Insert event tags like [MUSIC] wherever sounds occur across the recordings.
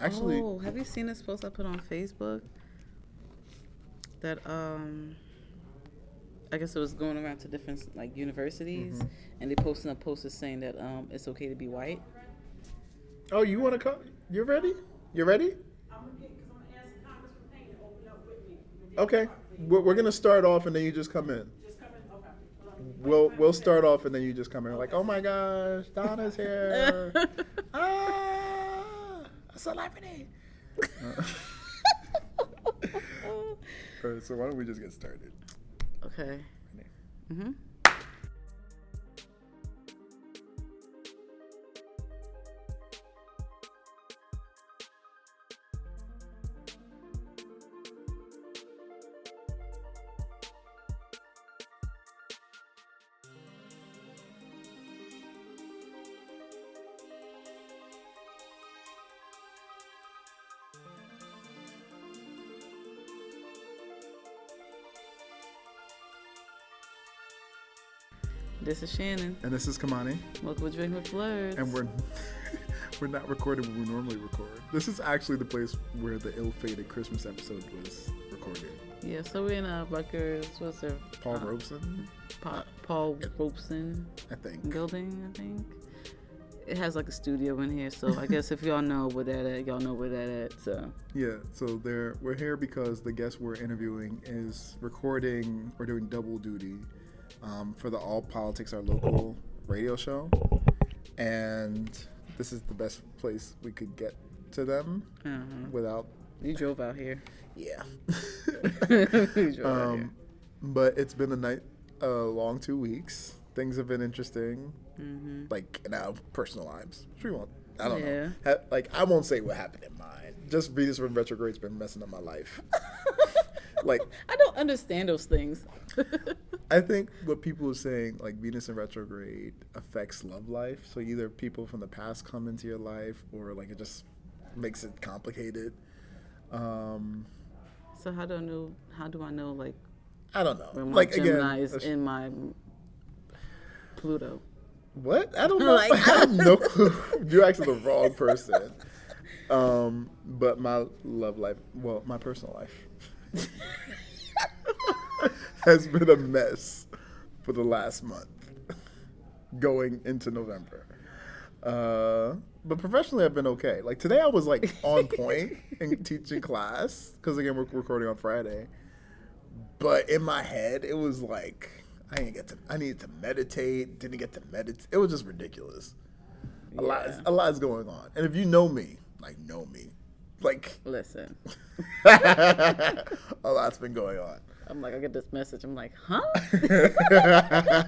Actually, oh, have you seen this post I put on Facebook? That um, I guess it was going around to different like universities, Mm-hmm. and they posted a poster saying that um, it's okay to be white. oh, you want to come? You're ready? You're ready? Okay, we're, we're gonna start off and then you just come in. We'll we'll start off and then you just come in. Like, oh my gosh, Donna's here. [LAUGHS] ah, celebrity. Uh, [LAUGHS] all right, so why don't we just get started? Okay. Mm-hmm. This is Shannon. And this is Kamani, Welcome to Drink with Blurs. and we're [LAUGHS] we're not recording when we normally record. This is actually the place where the ill-fated Christmas episode was recorded. yeah, so we're in uh, Rutgers. What's their Paul uh, Robeson, Pa- Paul Robeson I think. building, I think. It has like a studio in here, so I guess if y'all know where that at, y'all know where that at. So Yeah, so they're we're here because the guest we're interviewing is recording or doing double duty um, for the All Politics Are Local radio show, and this is the best place we could get to them uh-huh. without. you drove out here. Yeah. [LAUGHS] you drove out here. um, but it's been a night, a long two weeks. Things have been interesting, Mm-hmm. like in our personal lives. Which we won't. I don't Yeah. know. Ha- like I won't say what happened in mine. Just Venus from retrograde's been messing up my life. [LAUGHS] [LAUGHS] like I don't understand those things. [LAUGHS] I think what people are saying, like Venus in retrograde, affects love life. So either people from the past come into your life, or like it just makes it complicated. Um, so how do I know? How do I know like I don't know. when my like Gemini again, is that's- in my Pluto? what? I don't [LAUGHS] know. Like- I have no clue. You're actually the wrong person. Um, but my love life, well, my personal life, has been a mess for the last month, going into November. Uh, but professionally, I've been okay. Like today, I was like on [LAUGHS] point in teaching class because again, we're recording on Friday. But in my head, it was like I didn't get to. I needed to meditate. Didn't get to meditate. It was just ridiculous. A lot. Yeah. A lot is going on. And if you know me, like know me, like Listen, [LAUGHS] a lot's been going on. I'm like I get this message. I'm like, huh? [LAUGHS]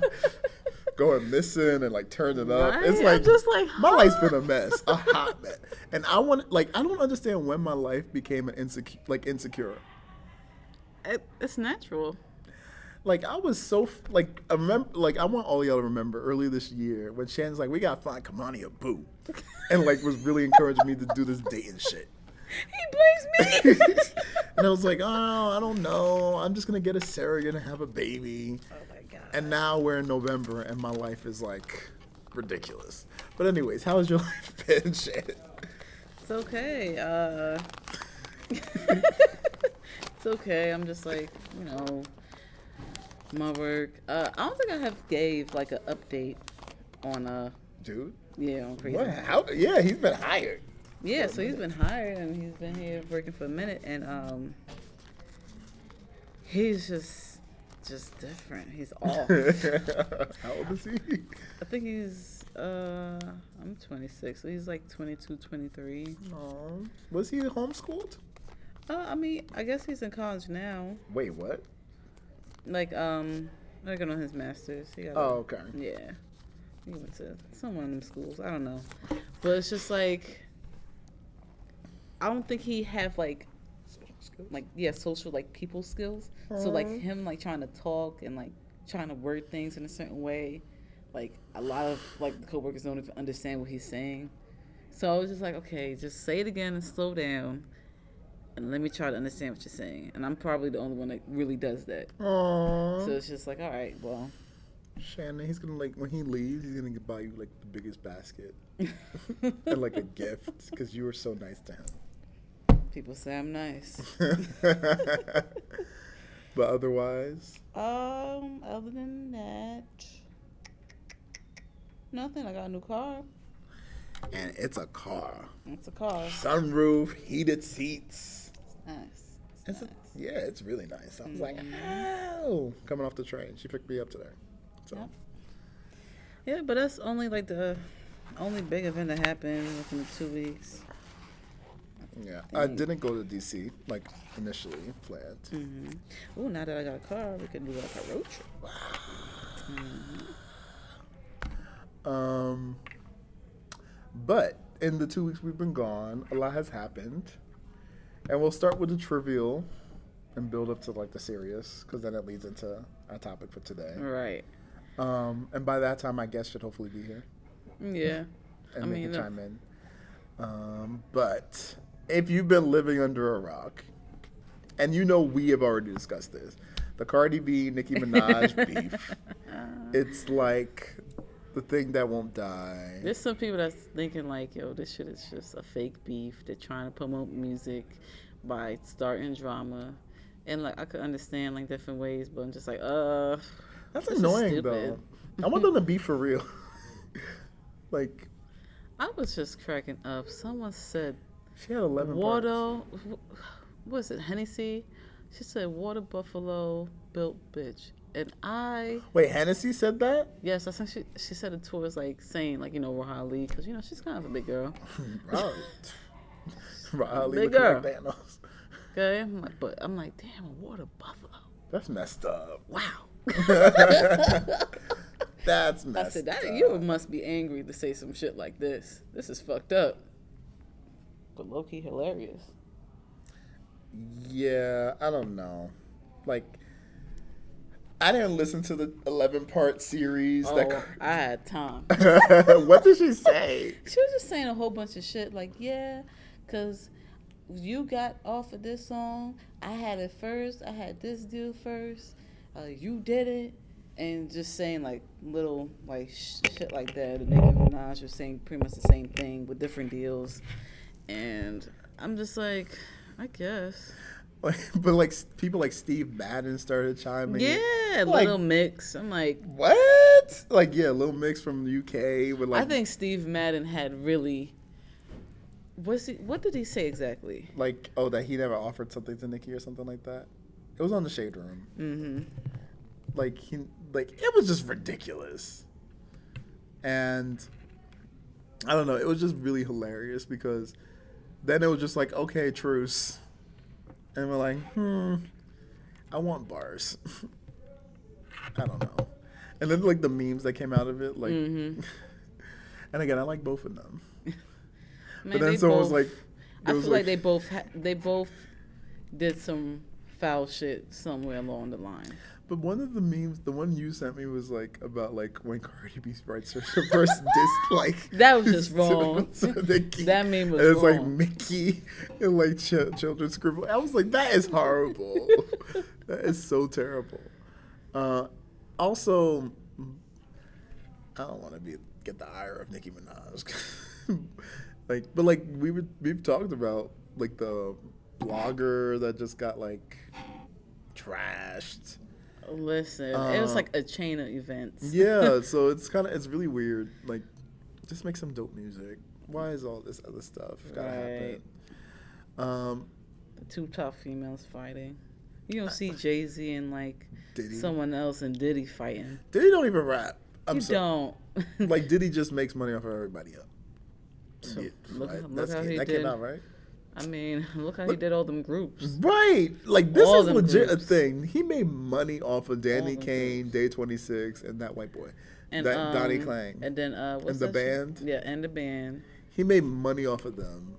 going missing and like turning up. It's like I'm just like, my life's been a mess, a hot mess. And I want like I don't understand when my life became an insecure like insecure. It, it's natural. Like I was so like I remember like I want all y'all to remember earlier this year when Shannon's like we gotta find Kamani a boo, and like was really encouraging me to do this dating shit. He blames me. [LAUGHS] and I was like, oh, I don't know. I'm just gonna get a surrogate and have a baby. oh my god. And now we're in November, and my life is like ridiculous. But anyways, how has your [LAUGHS] life been, Shannon? It's okay. Uh, [LAUGHS] it's okay. I'm just like, you know, my work. Uh, I don't think I have gave like an update on uh, Dude, yeah, on crazy. what? How? Yeah, he's been hired. Yeah, so he's been hired and he's been here working for a minute, and um, he's just just different. He's [LAUGHS] off. how old is he? I think he's uh, I'm 26, so he's like 22, 23. Oh, was he homeschooled? Uh, I mean, I guess he's in college now. Wait, what? Like, um, working on his master's. He got Oh, okay. Yeah. He went to some one of them schools. I don't know. But it's just like I don't think he have like like yeah, social like people skills. So like mm-hmm. him like trying to talk and like trying to word things in a certain way. Like a lot of like the coworkers don't even understand what he's saying. So I was just like, okay, just say it again and slow down and let me try to understand what you're saying. And I'm probably the only one that really does that. Aww. So it's just like, all right, well, Shannon, he's gonna like when he leaves, he's gonna buy you like the biggest basket [LAUGHS] and like a gift because you were so nice to him. People say I'm nice. [LAUGHS] but otherwise, Um, other than that, nothing. I got a new car. and it's a car, It's a car. sunroof, heated seats. It's nice. It's It's a, yeah, it's really nice. I was like, Mhm. oh, coming off the train, she picked me up today. So Yep. Yeah, but that's only like the only big event that happened within the two weeks. Yeah, I didn't go to DC like initially planned. hmm Ooh, now that I got a car, we can do like a road trip. Um, but in the two weeks we've been gone, a lot has happened, and we'll start with the trivial and build up to like the serious, because then it leads into our topic for today. Right. Um, and by that time, my guest should hopefully be here Yeah. and I they mean, can chime in. Um, but if you've been living under a rock, and you know we have already discussed this, the Cardi B Nicki [LAUGHS] Minaj beef, it's like the thing that won't die. There's some people that's thinking like, yo, this shit is just a fake beef. They're trying to promote music by starting drama. And like I could understand like different ways, but I'm just like, uh That's annoying though. [LAUGHS] I want them to be for real. [LAUGHS] like I was just cracking up. Someone said she had eleven water wh- what is it, Hennessy? She said water buffalo built bitch. And I Wait, Hennessy said that? yes, I think she she said it towards like saying like you know Rohali because you know she's kind of a big girl. [LAUGHS] Right. [LAUGHS] Riley Big girl. like Thanos. Okay, I'm like, but I'm like, damn, a water buffalo. That's messed up. Wow. [LAUGHS] That's messed I said that up. you must be angry to say some shit like this. This is fucked up. But low key hilarious. Yeah, I don't know. Like, I didn't listen to the eleven part series. Oh, I had time. [LAUGHS] What did she say? She was just saying a whole bunch of shit like, yeah, because you got off of this song. I had it first. I had this deal first. Uh, you did it. And just saying like little like sh- shit like that. And Nicki Minaj was saying pretty much the same thing with different deals. And I'm just like, I guess. Like, [LAUGHS] but like people like Steve Madden started chiming. in. Yeah, Like- little mix. I'm like, What? Like, yeah, Little Mix from the UK with like, I think Steve Madden had really. What's he, what did he say exactly? like, oh, that he never offered something to Nicki or something like that. It was on the Shade Room. Mm-hmm. Like he, like it was just ridiculous. And I don't know, it was just really hilarious because then it was just like, okay, truce, and we're like, hmm, I want bars. [LAUGHS] I don't know. And then like the memes that came out of it, like, Mhm. [LAUGHS] and again, I like both of them. [LAUGHS] Man, but then someone was like, I it feel was like, they both ha- they both did some foul shit somewhere along the line. But one of the memes, the one you sent me was like about like when Cardi B writes her, first [LAUGHS] diss, like That was just [LAUGHS] wrong. to Nicki. That meme was and it's like. Mickey and like ch- children scribble. I was like, that is horrible. [LAUGHS] that is so terrible. Uh, also, I don't want to be get the ire of Nicki Minaj. like, but like we would we've talked about like the blogger that just got like trashed. Listen, it was like a chain of events. [LAUGHS] Yeah, so it's kind of it's really weird. Like, just make some dope music. Why is all this other stuff gotta happen? Um, The two top females fighting. You don't see Jay Z and like Diddy. someone else and Diddy fighting. Diddy don't even rap. I'm you so, don't. like Diddy just makes money off of everybody else. So, Yeah, look- right? look That's how he that did. came out right. I mean, [LAUGHS] look how he did all them groups. Right, like this All is legit groups. a thing. He made money off of Danity Kane, Day Twenty Six, and that white boy, And that um, Donnie Klang. And then uh, what's the that shit? band? Yeah, and the band. he made money off of them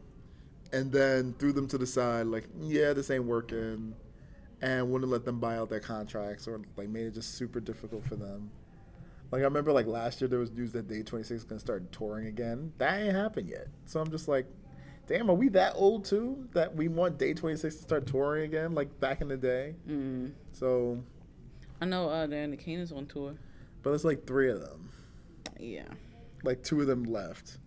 and then threw them to the side like yeah this ain't working and wouldn't let them buy out their contracts or like made it just super difficult for them like i remember like last year there was news that day 26 is going to start touring again that ain't happened yet so i'm just like damn are we that old too that we want day 26 to start touring again like back in the day Mm. so I know uh, Danity Kane is on tour. but it's like three of them. Yeah. Like two of them left,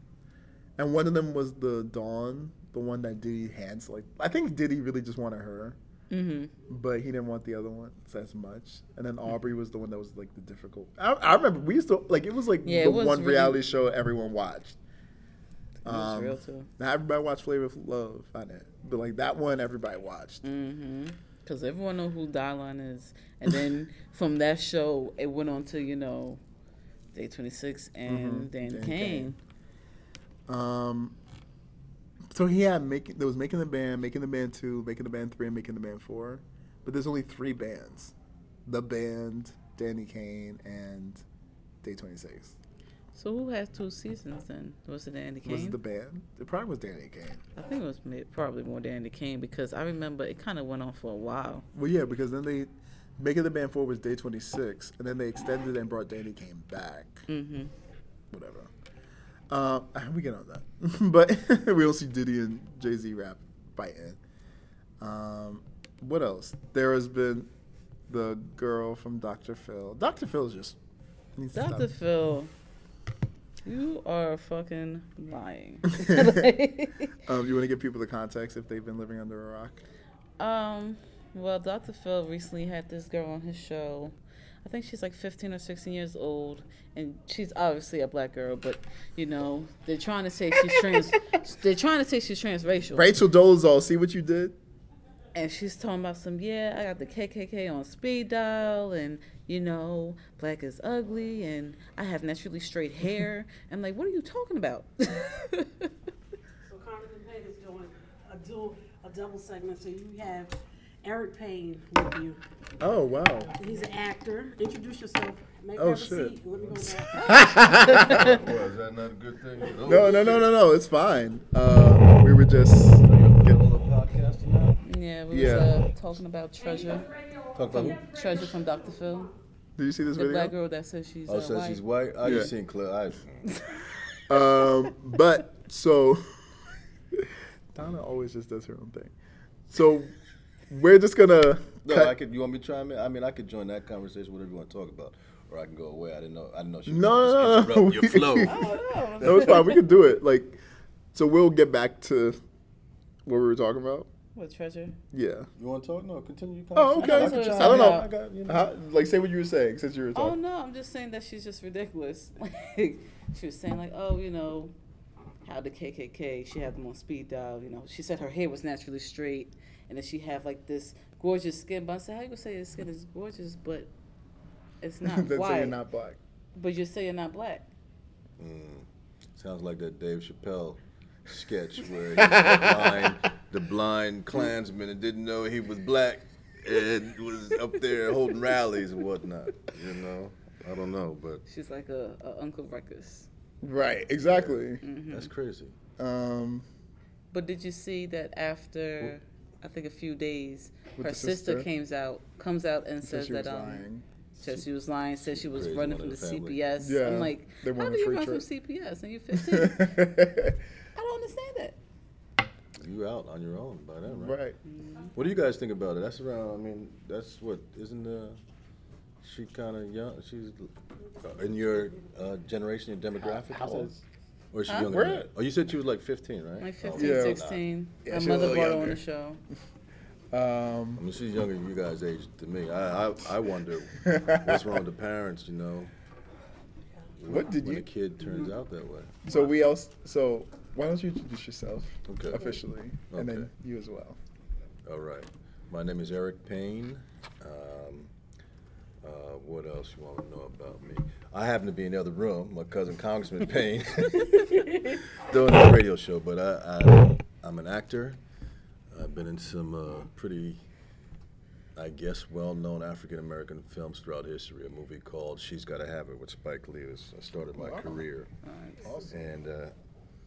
and one of them was the Dawn, the one that Diddy hands. Like I think Diddy really just wanted her, Mm-hmm. but he didn't want the other one as much. And then Aubrey was the one that was like the difficult. I, I remember we used to like it was like Yeah, the was one really- reality show everyone watched. It was Um, real too. Not everybody watched Flavor of Love, I didn't, but like that one everybody watched. Mm-hmm. Because everyone know who Dylan is, and then [LAUGHS] from that show, it went on to you know, Day Twenty Six and Mhm, Dan Dan Kane. Um, so he had making there was making the band, making the band two, making the band three, and making the band four, but there's only three bands: the band, Danity Kane, and Day Twenty Six. So who has two seasons then? Was it Danny Was Kane? it the band? It probably was Danity Kane. I think it was probably more Danity Kane because I remember it kind of went on for a while. Well, yeah, because then they making the band four was Day Twenty Six, and then they extended and brought Danity Kane back. Mm-hmm. Whatever. Um, we get on that, [LAUGHS] but [LAUGHS] we don't see Diddy and Jay Z rap fighting. Um, what else? There has been the girl from Dr. Phil. Dr. Phil is just Dr. Phil, you are fucking lying. [LAUGHS] [LAUGHS] Um, you want to give people the context if they've been living under a rock? Um, well, Dr. Phil recently had this girl on his show. I think she's like 15 or 16 years old, and she's obviously a black girl. But you know, they're trying to say she's trans. [LAUGHS] they're trying to say she's transracial. Rachel Dolezal, see what you did? And she's talking about some, yeah, I got the KKK on speed dial, and you know, black is ugly, and I have naturally straight hair. [LAUGHS] I'm like, what are you talking about? [LAUGHS] So Congressman Payne is doing a dual, a double segment. So you have Eric Payne with you. Oh wow. He's an actor. Introduce yourself. Make Oh, have a shit. seat. Let me go [LAUGHS] back. Well, is that not a good thing? No, no, no, no, no. It's fine. Uh, we were just. Are you on the podcast now? yeah, we Yeah. was uh, talking about Treasure, Talk about who? Treasure from Dr. Phil, Did you see this the video? The black girl that says she's Oh, uh, says white. she's white. I Yeah. just seen clip. I, [LAUGHS] Um, but so [LAUGHS] Donna always just does her own thing. So we're just gonna. no, cut- I could. You want me to chime in? I mean, I could join that conversation. Whatever you want to talk about, or I can go away. I didn't know. I didn't know she was No, gonna no, no, interrupt no. your [LAUGHS] flow. No. no, it's fine. We can do it. Like, so we'll get back to what we were talking about. What Treasure? Yeah. You want to talk? No, continue. Oh, okay. I I, thought it was don't know. I got, you know. How, like, say what you were saying since you were talking. Oh no, I'm just saying that she's just ridiculous. [LAUGHS] Like she was saying, like, oh, you know, how the KKK she had them on speed dial. You know, she said her hair was naturally straight, and then she had, like this gorgeous skin. But I said, how you gonna say your skin is gorgeous, but it's [LAUGHS] not white? say you're not black. But you say you're not black. Mm. Sounds like that Dave Chappelle sketch [LAUGHS] where he was the blind, Klansman and didn't know he was black and was up there holding rallies and whatnot. You know, I don't know, but She's like a, a Uncle Ruckus. Right. Exactly. hmm that's crazy. Um, But did you see that after? I think a few days, her sister, sister? comes out comes out and says she was that um, lying. said she was lying, said she was Crazy running from the the family. CPS. Yeah, I'm like, how want do you run trip. from CPS and you're [LAUGHS] 15? I don't understand that. You out on your own by then, right? right. What do you guys think about it? That's around. I mean, that's what isn't uh, she kind of young? She's uh, in your uh, generation, your demographic. How is that- old? Or is she Huh? younger? Than that? Oh, you said she was like 15, right? Like Oh, 15, Yeah. 16. Yeah, My she's a mother little brought her on the show. Um, I mean, she's younger than you guys' age to me. I I, I wonder what's wrong with the parents, you know. What did when you- a kid turns out that way? so we else. So why don't you introduce yourself Okay. officially, and then you as well. All right. My name is Eric Payne. Um, uh, what else you want to know about me? I happen to be in the other room. My cousin Congressman [LAUGHS] Payne [LAUGHS] doing this radio show, but I, I I'm an actor. I've been in some uh, pretty, I guess, well-known African American films throughout history. A movie called She's Gotta Have It with Spike Lee was I started my Wow. career. Awesome. And uh,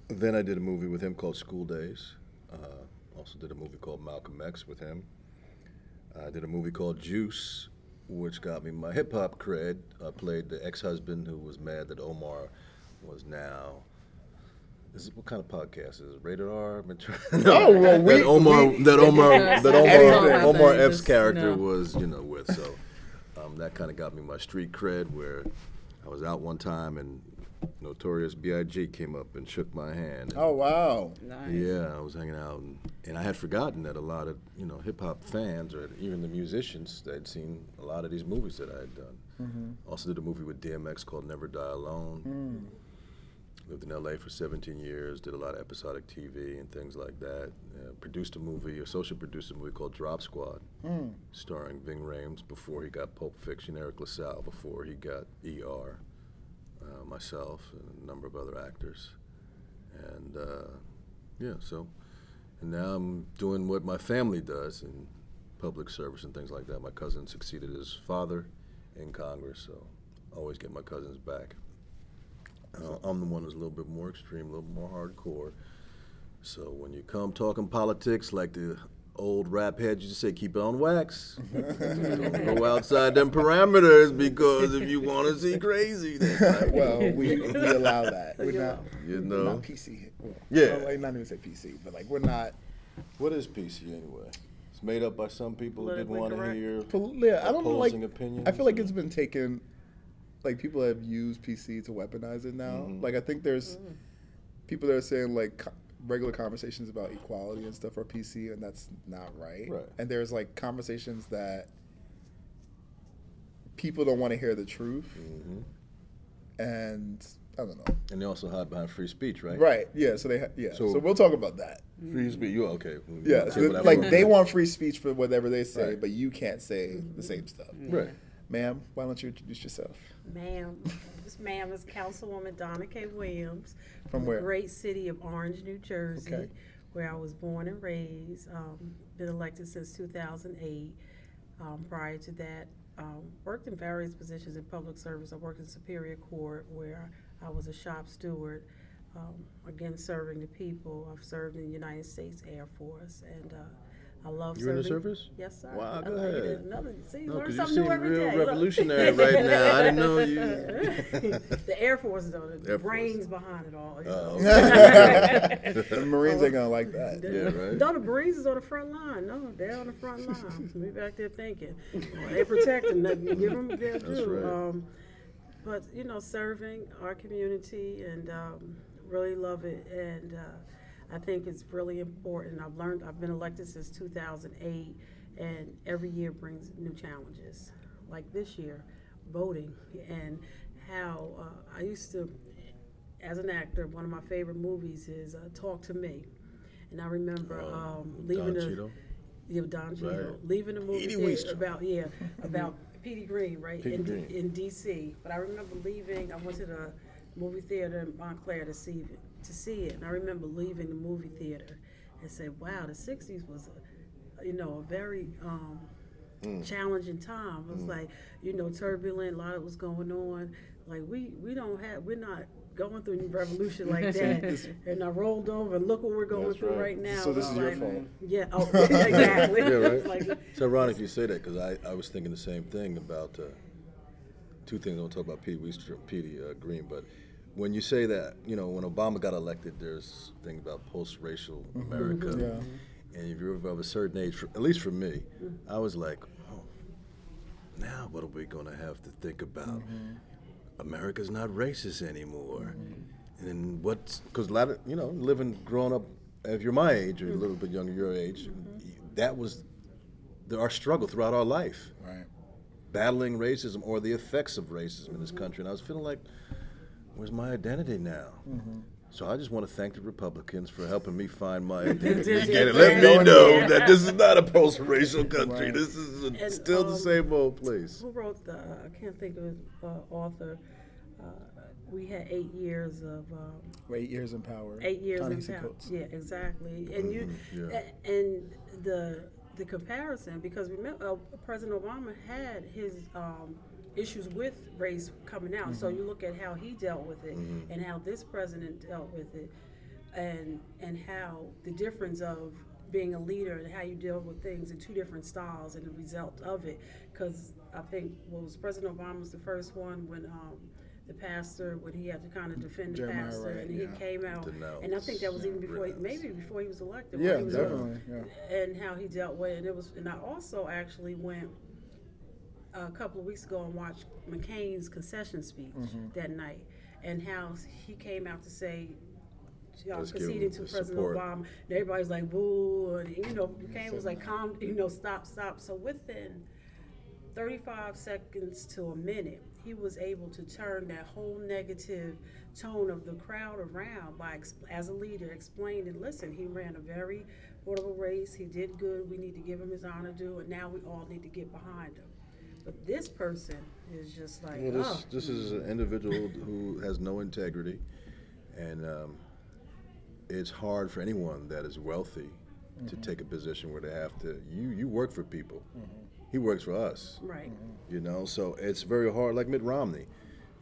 then I did a movie with him called School Daze. Uh, also did a movie called Malcolm X with him. I did a movie called Juice, which got me my hip hop cred. I played the ex husband who was mad that Omar was now. Is it, what kind of podcast is it? Rated R? I've been trying- Oh, well, we- that Omar we- that [LAUGHS] Omar that Omar Anything. Omar Epps Just, character you know. was you know with so um, that kind of got me my street cred where I was out one time and Notorious B.I.G. came up and shook my hand. and- Oh wow. Nice. Yeah, I was hanging out, and, and I had forgotten that a lot of you know hip hop fans or even the musicians they'd seen a lot of these movies that I had done. Also did a movie with DMX called Never Die Alone. Lived in L.A. for 17 years. Did a lot of episodic TV and things like that. Uh, produced a movie, associate produced a movie called Drop Squad, starring Ving Rhames before he got Pulp Fiction, Eric LaSalle before he got ER, myself, and a number of other actors. And uh, yeah, so, and now I'm doing what my family does in public service and things like that. My cousin succeeded his father in Congress, so I always get my cousins back. Uh, I'm the one who's a little bit more extreme, a little more hardcore. So when you come talking politics, like the old rap heads used to say, keep it on wax. Don't [LAUGHS] go outside them parameters because if you want to see crazy, then like, [LAUGHS] well, we, we [LAUGHS] allow that. We're not, you we're know. not PC. Well, Yeah. well, like, not even say PC, but like we're not. What is PC anyway? It's made up by some people who didn't want to hear. Pol- yeah, I don't know, like. Opposing opinions I feel like or- it's been taken. Like people have used PC to weaponize it now. Mhm. Like I think there's people that are saying like co- regular conversations about equality and stuff are PC, and that's not right. Right. And there's like conversations that people don't want to hear the truth, Mhm. and I don't know. And they also hide behind free speech, right? Right. Yeah. So they. Ha- yeah. So, So- we'll talk about that. Free speech. You okay? we- we Yeah. So like they want free speech for whatever they say, Right. but you can't say the same stuff. Right. Ma'am, why don't you introduce yourself? Ma'am, this ma'am is Councilwoman Donna K. Williams. From the where? great city of Orange, New Jersey, Okay. where I was born and raised. Um, been elected since 2008. Um, prior to that, um, worked in various positions in public service. I worked in Superior Court, where I was a shop steward. Um, again, serving the people. I've served in the United States Air Force, and uh, I love You in serving. the service? Yes, sir. Wow, go ahead. Another, see, No, learn you something seem new every real day. Revolutionary right now. I didn't know you- [LAUGHS] the Air Force, though, the Air Force. brains behind it all. Oh, [LAUGHS] the Marines ain't gonna like that. Yeah, right. No, the Marines is on the front line. No, they're on the front line. we back there thinking. They protect them. They give them their due. right. Um, but, you know, serving our community and um, really love it. And uh, I think it's really important. I've learned, I've been elected since 2008, and every year brings new challenges. Like this year, voting and how uh, I used to, as an actor, one of my favorite movies is uh, Talk to Me. And I remember Oh, um, leaving Don the Cheadle? yeah, Don Cheadle, Right. leaving the movie theater about yeah [LAUGHS] about Petey Greene, right Petey in, Green. in D.C. But I remember leaving. I went to the movie theater in Montclair to see it, to see it, and I remember leaving the movie theater and say, "Wow, the '60s was, a, you know, a very um, Mm. challenging time. It was like, you know, turbulent. A lot of was going on. Like we we don't have we're not." Going through a revolution like [LAUGHS] that, and I rolled over. and Look what we're going That's through right. right now. So this It's is your like, fault. Yeah. [LAUGHS] Oh, exactly. Yeah, right. [LAUGHS] Like, It's ironic you say that because I, I was thinking the same thing about uh, two things. I want to talk about Petey, Weistra- Petey uh, Green, but when you say that, you know, when Obama got elected, there's thing about post-racial mm-hmm. America, Yeah. and if you're of a certain age, for, at least for me, I was like, oh, now what are we going to have to think about? Mm-hmm. America's not racist anymore. Mm-hmm. And what's because a lot of you know living growing up if you're my age or a little bit younger your age that was the, our struggle throughout our life Right. battling racism or the effects of racism in this country and I was feeling like where's my identity now so I just want to thank the Republicans for helping me find my [LAUGHS] identity again and let me know there. that this is not a post-racial country. Right. This is a, And, still the um, same old place. Who wrote the? I can't think of his uh, author. Uh, we had eight years of um, Eight years in power. eight years in Ta-Nehisi power. Coates. Yeah, exactly. And you Mhm, yeah. and the the comparison because remember uh, President Obama had his um, issues with race coming out. So you look at how he dealt with it and how this president dealt with it, and and how the difference of being a leader and how you deal with things in two different styles and the result of it. Because I think what was President Obama was the first one when. Um, the pastor, when he had to kind of defend the Jeremiah pastor, Wright, and he yeah. came out, and I think that was even before, he, maybe before he was elected. Yeah, he was definitely. Yeah. and how he dealt with it. And it was, and I also actually went a couple of weeks ago and watched McCain's concession speech mm-hmm. that night, and how he came out to say. Let's give conceding to President support. Obama, and everybody's like boo, and you know McCain was like calm, you know stop, stop. So within 35 seconds to a minute, he was able to turn that whole negative tone of the crowd around by, as a leader, explaining, listen, he ran a very affordable race. He did good. We need to give him his honor due, and now we all need to get behind him. But this person is just like, Well, this, oh, this is an individual who has no integrity, and um, it's hard for anyone that is wealthy to mm-hmm. take a position where they have to. You you work for people. Mm-hmm. He works for us. right. Mm-hmm. You know, so it's very hard. Like Mitt Romney,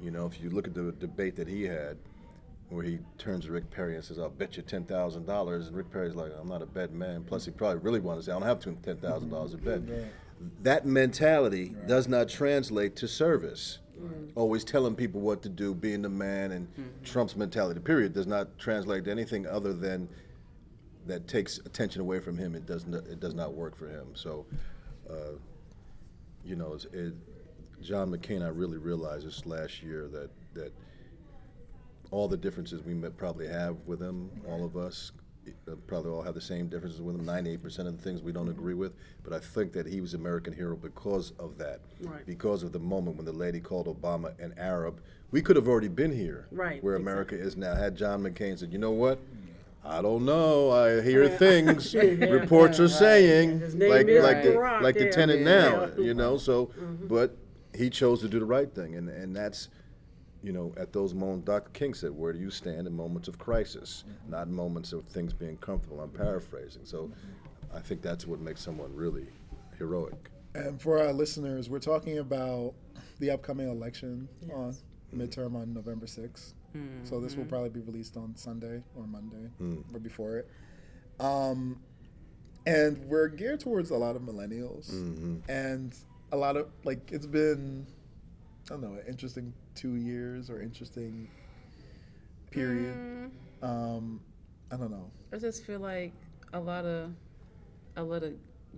you know, if you look at the debate that he had, where he turns to Rick Perry and says, "I'll bet you ten thousand dollars," and Rick Perry's like, "I'm not a bet man." Plus, he probably really wanted to say, "I don't have ten thousand dollars to bet." That mentality does not translate to service. Always telling people what to do, being the man, and Trump's mentality, period, does not translate to anything other than that takes attention away from him. It does not. It does not work for him. So. Uh, you know, it's, it, John McCain, I really realized this last year that that all the differences we probably have with him, all of us, probably all have the same differences with him. Ninety-eight percent of the things we don't agree with, but I think that he was American hero because of that, Right. because of the moment when the lady called Obama an Arab. We could have already been here, Right, where exactly. America is now. Had John McCain said, "You know what?" I don't know. I hear Yeah. things. [LAUGHS] Yeah, Reports are right. saying like like the like the tenant Yeah. now, you know. So, Mm-hmm. but he chose to do the right thing, and and that's, you know, at those moments, Dr. King said, "Where do you stand in moments of crisis, Mm-hmm. not moments of things being comfortable?" I'm paraphrasing. So, I think that's what makes someone really heroic. And for our listeners, we're talking about the upcoming election on mm-hmm. midterm on November 6th. Mm-hmm. So this will mm-hmm. probably be released on Sunday or Monday mm. or before it. Um, and we're geared towards a lot of millennials and a lot of like it's been I don't know an interesting two years or interesting period. Mm. Um, I don't know. I just feel like a lot of a lot of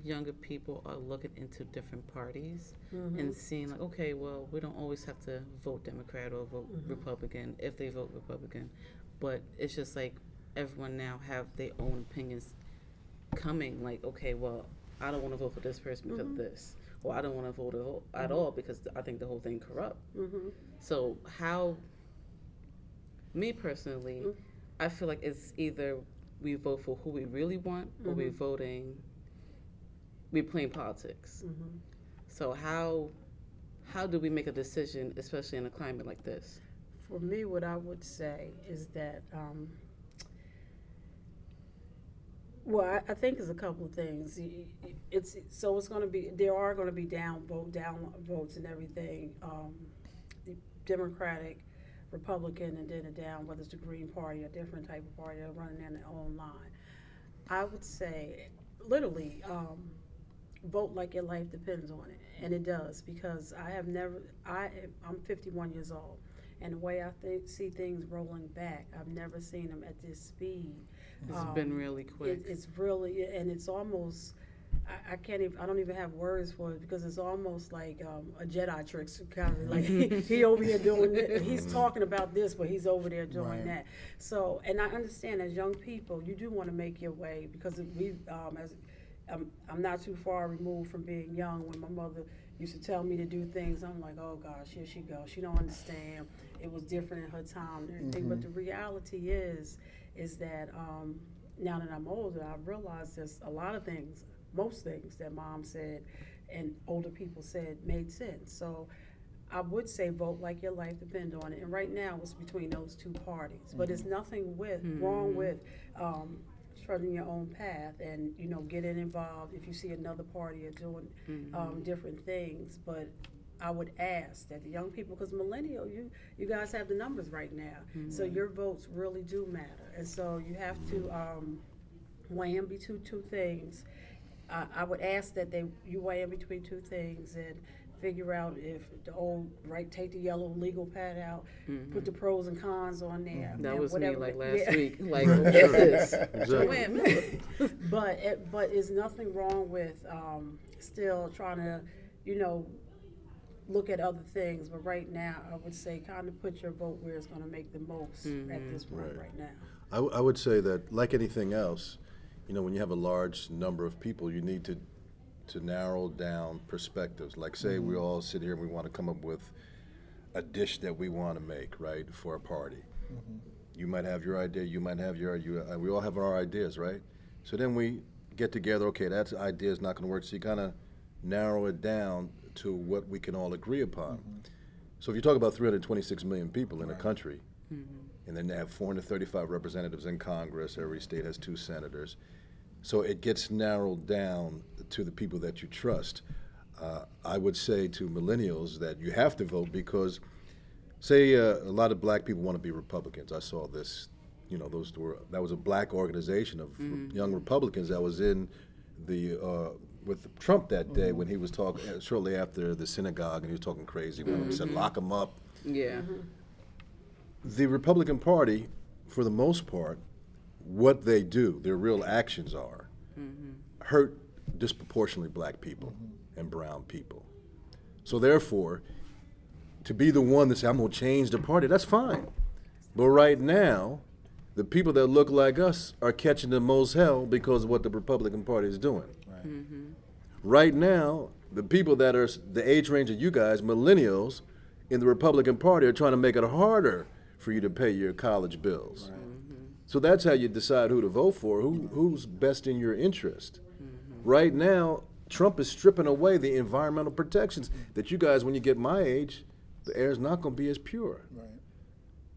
younger people are looking into different parties mm-hmm. and seeing like, okay, well, we don't always have to vote Democrat or vote mm-hmm. Republican if they vote Republican, but it's just like everyone now have their own opinions coming. Like, okay, well, I don't want to vote for this person because of mm-hmm. this, or I don't want to vote at all, at all because I think the whole thing corrupt. Mm-hmm. So how, me personally, I feel like it's either we vote for who we really want or we're voting, we're playing politics. Mm-hmm. So how, how do we make a decision, especially in a climate like this? For me, what I would say is that, um, well, I, I think it's a couple of things. It's so it's going to be there are going to be down vote down votes and everything. Um, Democratic, Republican, and then a down whether it's the Green Party or different type of party running in their own line. I would say, literally, um, vote like your life depends on it, and it does because I have never. I I'm 51 years old, and the way I see things rolling back, I've never seen them at this speed. It's Um, been really It, quick. it's really, and it's almost. I, I can't even. I don't even have words for it because it's almost like um, a Jedi trick, kind of [LAUGHS] like he, he over here doing. This, he's talking about this, but he's over there doing Right. that. So, and I understand as young people, you do want to make your way because we, um, as I'm, I'm not too far removed from being young. When my mother used to tell me to do things, I'm like, oh gosh, here she goes. She don't understand. It was different in her time and everything. But the reality is, is that um, now that I'm older, I realize there's a lot of things, most things that mom said and older people said made sense. So I would say vote like your life depends on it. And right now it's between those two parties. But it's nothing with wrong with um, treading your own path and you know getting involved if you see another party are doing um, different things. But I would ask that the young people, because millennial, you you guys have the numbers right now, so your votes really do matter, and so you have to um, weigh in between two things. I, I would ask that they you weigh in between two things and figure out if the old right take the yellow legal pad out, put the pros and cons on there. That and was me whatever like last yeah. week. [LAUGHS] Like, what's this? Exactly. But it, but there's nothing wrong with um, still trying to, you know, look at other things. But right now, I would say kind of put your vote where it's going to make the most at this point Right. right, now. I, w- I would say that, like anything else, you know, when you have a large number of people, you need to to narrow down perspectives. Like, say we mm-hmm. all sit here and we want to come up with a dish that we want to make, right, for a party. Mm-hmm. You might have your idea. You might have your. You, uh, we all have our ideas, right? So then we get together. Okay, that idea is not going to work. So you kind of narrow it down to what we can all agree upon. Mm-hmm. So if you talk about 326 million people in a country, and then they have 435 representatives in Congress. Every state has two senators. So it gets narrowed down to the people that you trust. Uh, I would say to millennials that you have to vote because, say, uh, a lot of black people want to be Republicans. I saw this, you know, those were that was a black organization of young Republicans that was in the uh, with Trump that day when he was talking uh, shortly after the synagogue and he was talking crazy. One of them said, "Lock him up." Yeah. The Republican Party, for the most part, what they do, their real actions are, mm-hmm. hurt disproportionately black people mm-hmm. and brown people. So therefore, to be the one that say I'm gonna change the party, that's fine. But right now, the people that look like us are catching the most hell because of what the Republican Party is doing. Right mm-hmm. now, the people that are the age range of you guys, millennials, in the Republican Party are trying to make it harder for you to pay your college bills. So that's how you decide who to vote for, who, who's best in your interest. Right now, Trump is stripping away the environmental protections that you guys, when you get my age, the air is not going to be as pure. Right.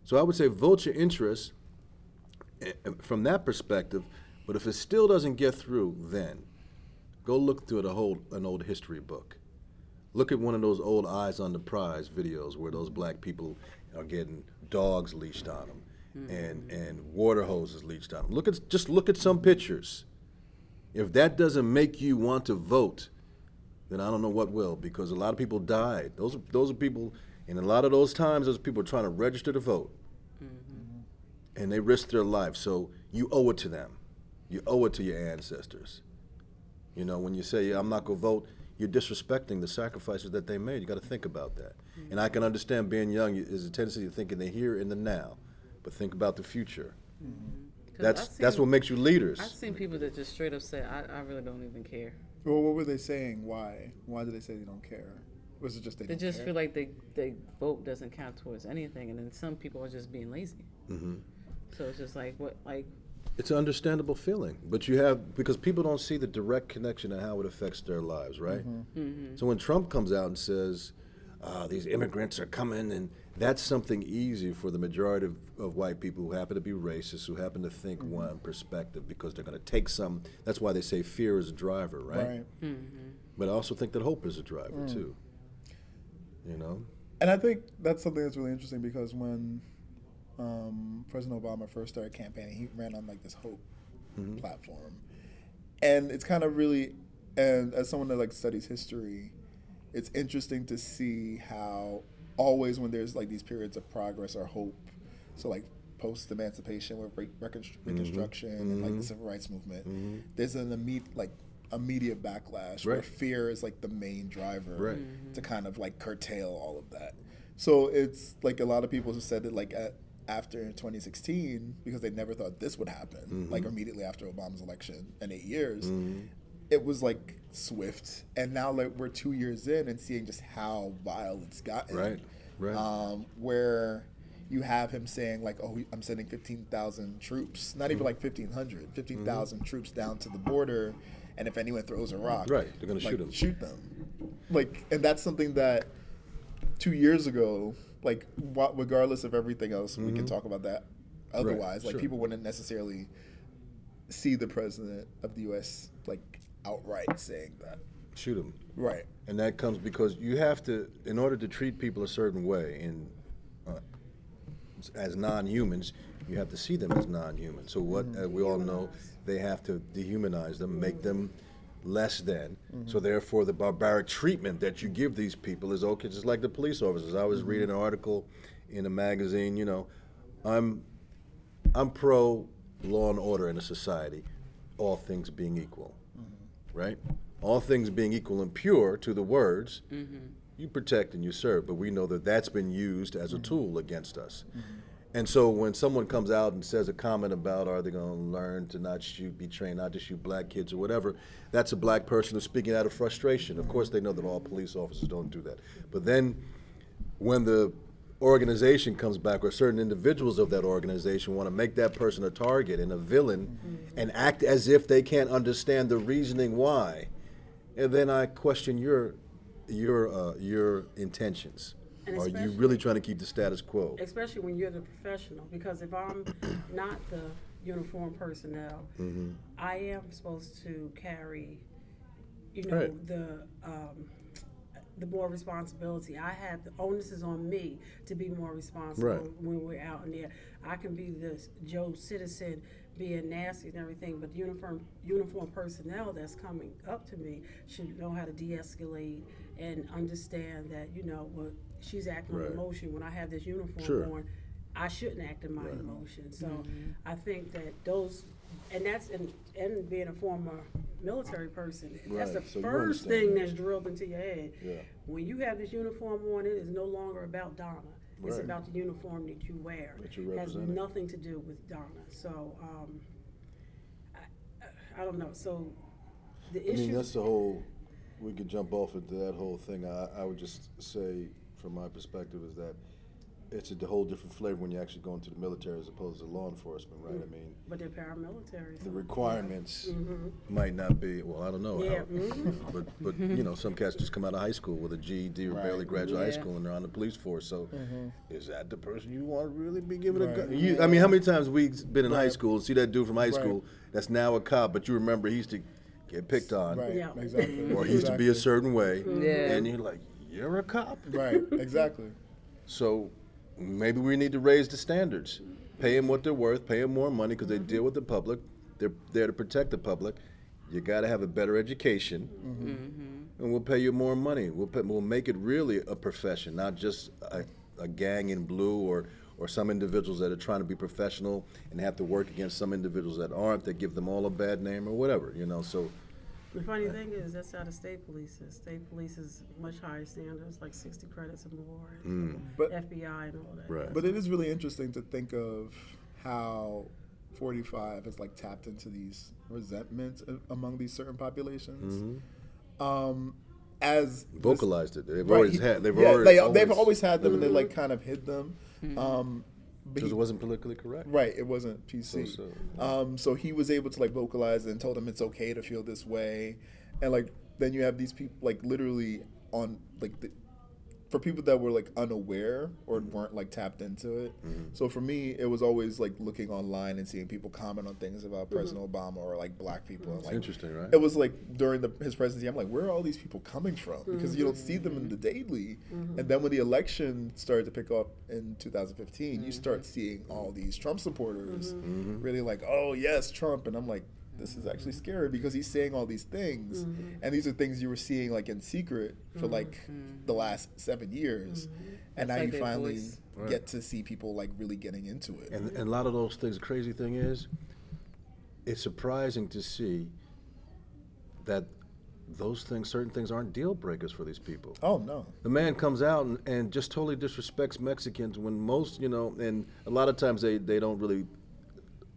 So I would say vote your interest eh, eh, from that perspective. But if it still doesn't get through, then go look through the whole an old history book. Look at one of those old Eyes on the Prize videos where those black people are getting dogs leashed on them hmm. and and water hoses leached on them. Look at just look at some pictures. If that doesn't make you want to vote, then I don't know what will, because a lot of people died. Those are, those are people, and a lot of those times, those people are trying to register to vote, mm-hmm. and they risk their life. So you owe it to them. You owe it to your ancestors. You know, when you say I'm not gonna vote, you're disrespecting the sacrifices that they made. You got to think about that. And I can understand being young is a tendency to think in the here and the now, but think about the future. That's I've that's seen- what makes you leaders. I've seen people that just straight up say, I, I really don't even care. Well, what were they saying? Why? Why did they say they don't care? Was it just they? They don't just care? feel like they, they vote doesn't count towards anything, and then some people are just being lazy. hmm So it's just like what like It's an understandable feeling, but you have because people don't see the direct connection and how it affects their lives, right? Mm-hmm. So when Trump comes out and says uh, these immigrants are coming, and that's something easy for the majority of, of white people who happen to be racist, who happen to think one perspective because they're going to take some. That's why they say fear is a driver, right? right. mm-hmm. But I also think that hope is a driver too. You know. And I think that's something that's really interesting because when um, President Obama first started campaigning, he ran on like this hope platform, and it's kind of really, and as someone that like studies history, it's interesting to see how always when there's like these periods of progress or hope, so like post emancipation with re- reconstru- mm-hmm. reconstruction and like the mm-hmm. civil rights movement, mm-hmm. there's an immediate like immediate backlash where fear is like the main driver Right. to kind of like curtail all of that. So it's like a lot of people have said that like at, after 2016 because they never thought this would happen. Like immediately after Obama's election in eight years, it was like swift. And now like we're two years in and seeing just how vile it's gotten. Right, right. Um, where you have him saying like, "Oh, I'm sending 15,000 troops, not Mm-hmm. even like 1,500, 15,000 troops down to the border, and if anyone throws a rock, Right, they're gonna like, them, Shoot them, like, and that's something that two years ago, like, regardless of everything else, we can talk about that. Otherwise, like, Mm-hmm. sure. people wouldn't necessarily see the president of the U.S. like outright saying that. Shoot them. Right. And that comes because you have to, in order to treat people a certain way, in uh, as non-humans, you have to see them as non-human. So what uh, we all know, they have to dehumanize them, make them less than. So therefore, the barbaric treatment that you give these people is okay. Just like the police officers. I was reading an article in a magazine. You know, I'm I'm pro law and order in a society, all things being equal, right? All things being equal and pure to the words, you protect and you serve, but we know that that's been used as Mm-hmm. a tool against us. And so when someone comes out and says a comment about are they going to learn to not shoot, be trained not to shoot black kids or whatever, that's a black person who's speaking out of frustration. Of course, they know that all police officers don't do that. But then when the organization comes back or certain individuals of that organization want to make that person a target and a villain and act as if they can't understand the reasoning why, and then I question your your uh, your intentions. Are you really trying to keep the status quo? especially when you're the professional. Because if I'm [COUGHS] not the uniform personnel, Mm-hmm. I am supposed to carry, you know, Right. the um, the more responsibility. I have the onus is on me to be more responsible Right. when we're out in there. I can be this Joe citizen being nasty and everything, but the uniform uniform personnel that's coming up to me should know how to de-escalate and understand that you know what she's acting Right. on emotion when I have this uniform Sure. on. I shouldn't act in my Right. emotion. So mm-hmm. I think that those, and that's and, and being a former military person, that's the so you first understand thing that. that's drilled into your head. Yeah. When you have this uniform on, it is no longer about Donna. It's Right. about the uniform that you wear. That you It has nothing to do with Donna. So um, I, I don't know. So the I issue. mean, that's the whole. We could jump off into that whole thing. I, I would just say, from my perspective, is that it's a whole different flavor when you actually go into the military as opposed to law enforcement, right? I mean, but they're paramilitary. the requirements Mhm. might not be. Well, I don't know. Yeah, how- mhm. But but you know, some cats just come out of high school with a GED or Right. barely graduate high school and they're on the police force. So, is that the person you want to really be giving a Right. gun? You, I mean, how many times we've been in high school and see that dude from high Right. school that's now a cop, but you remember he used to get picked on, Right. Yeah. Exactly. [LAUGHS] or he used to be a certain way, Yeah. and you're like, you're a cop. Right. Exactly. [LAUGHS] So maybe we need to raise the standards, pay them what they're worth, pay them more money because they deal with the public. They're there to protect the public. You got to have a better education, mm-hmm. and we'll pay you more money. We'll pay, we'll make it really a profession, not just a, a gang in blue or or some individuals that are trying to be professional and have to work against some individuals that aren't that give them all a bad name or whatever. You know, so The funny thing is, that's how the state police is. State police is much higher standards, like 60 credits or more, and But FBI and all that. Right. But it is really interesting to think of how 45 has like tapped into these resentments among these certain populations. Um, as this- vocalized it. They've right, always had. They've yeah, always, they, always, they've always had them, and they like kind of hid them. Um, but because it wasn't politically correct. Right, it wasn't PC. So- Um, so he was able to like vocalize and told him it's okay to feel this way, and like then you have these people like literally on like the, for people that were like unaware or mm-hmm. weren't like tapped into it. Mm-hmm. So for me, it was always like looking online and seeing people comment on things about mm-hmm. President Obama or like black people. And, like, interesting, right? It was like during the, his presidency, I'm like, where are all these people coming from? Because you don't see them in the daily. And then when the election started to pick up in 2015, you start seeing all these Trump supporters really like, oh yes, Trump, and I'm like. This is actually scary because he's saying all these things, mm-hmm. and these are things you were seeing like in secret for like mm-hmm. the last seven years, mm-hmm. and That's now like you finally voice. Right. get to see people like really getting into it. And, and a lot of those things, the crazy thing is, it's surprising to see that those things, certain things, aren't deal breakers for these people. oh no, The man comes out and, and just totally disrespects Mexicans when most, you know, and a lot of times they, they don't really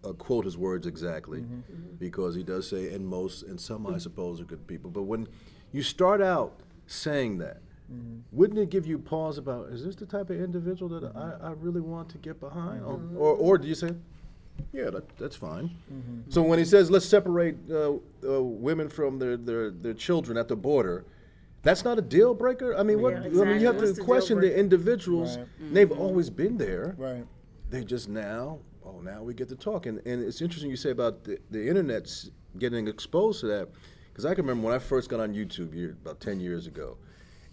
uh, quote his words exactly mm-hmm. Mm-hmm. because he does say, and most, and some, I mm-hmm. suppose, are good people. But when you start out saying that, wouldn't it give you pause about, is this the type of individual that I, I really want to get behind? Or, or, or do you say, yeah, that, that's fine. So when he says, let's separate uh, uh, women from their, their, their children at the border, that's not a deal breaker. I mean, what? Yeah, I mean, you have What's to the question the individuals. Right. They've always been there. right? They just now, oh, now we get to talk. And, and it's interesting you say about the, the internet's getting exposed to that. Because I can remember when I first got on YouTube year, about 10 years ago,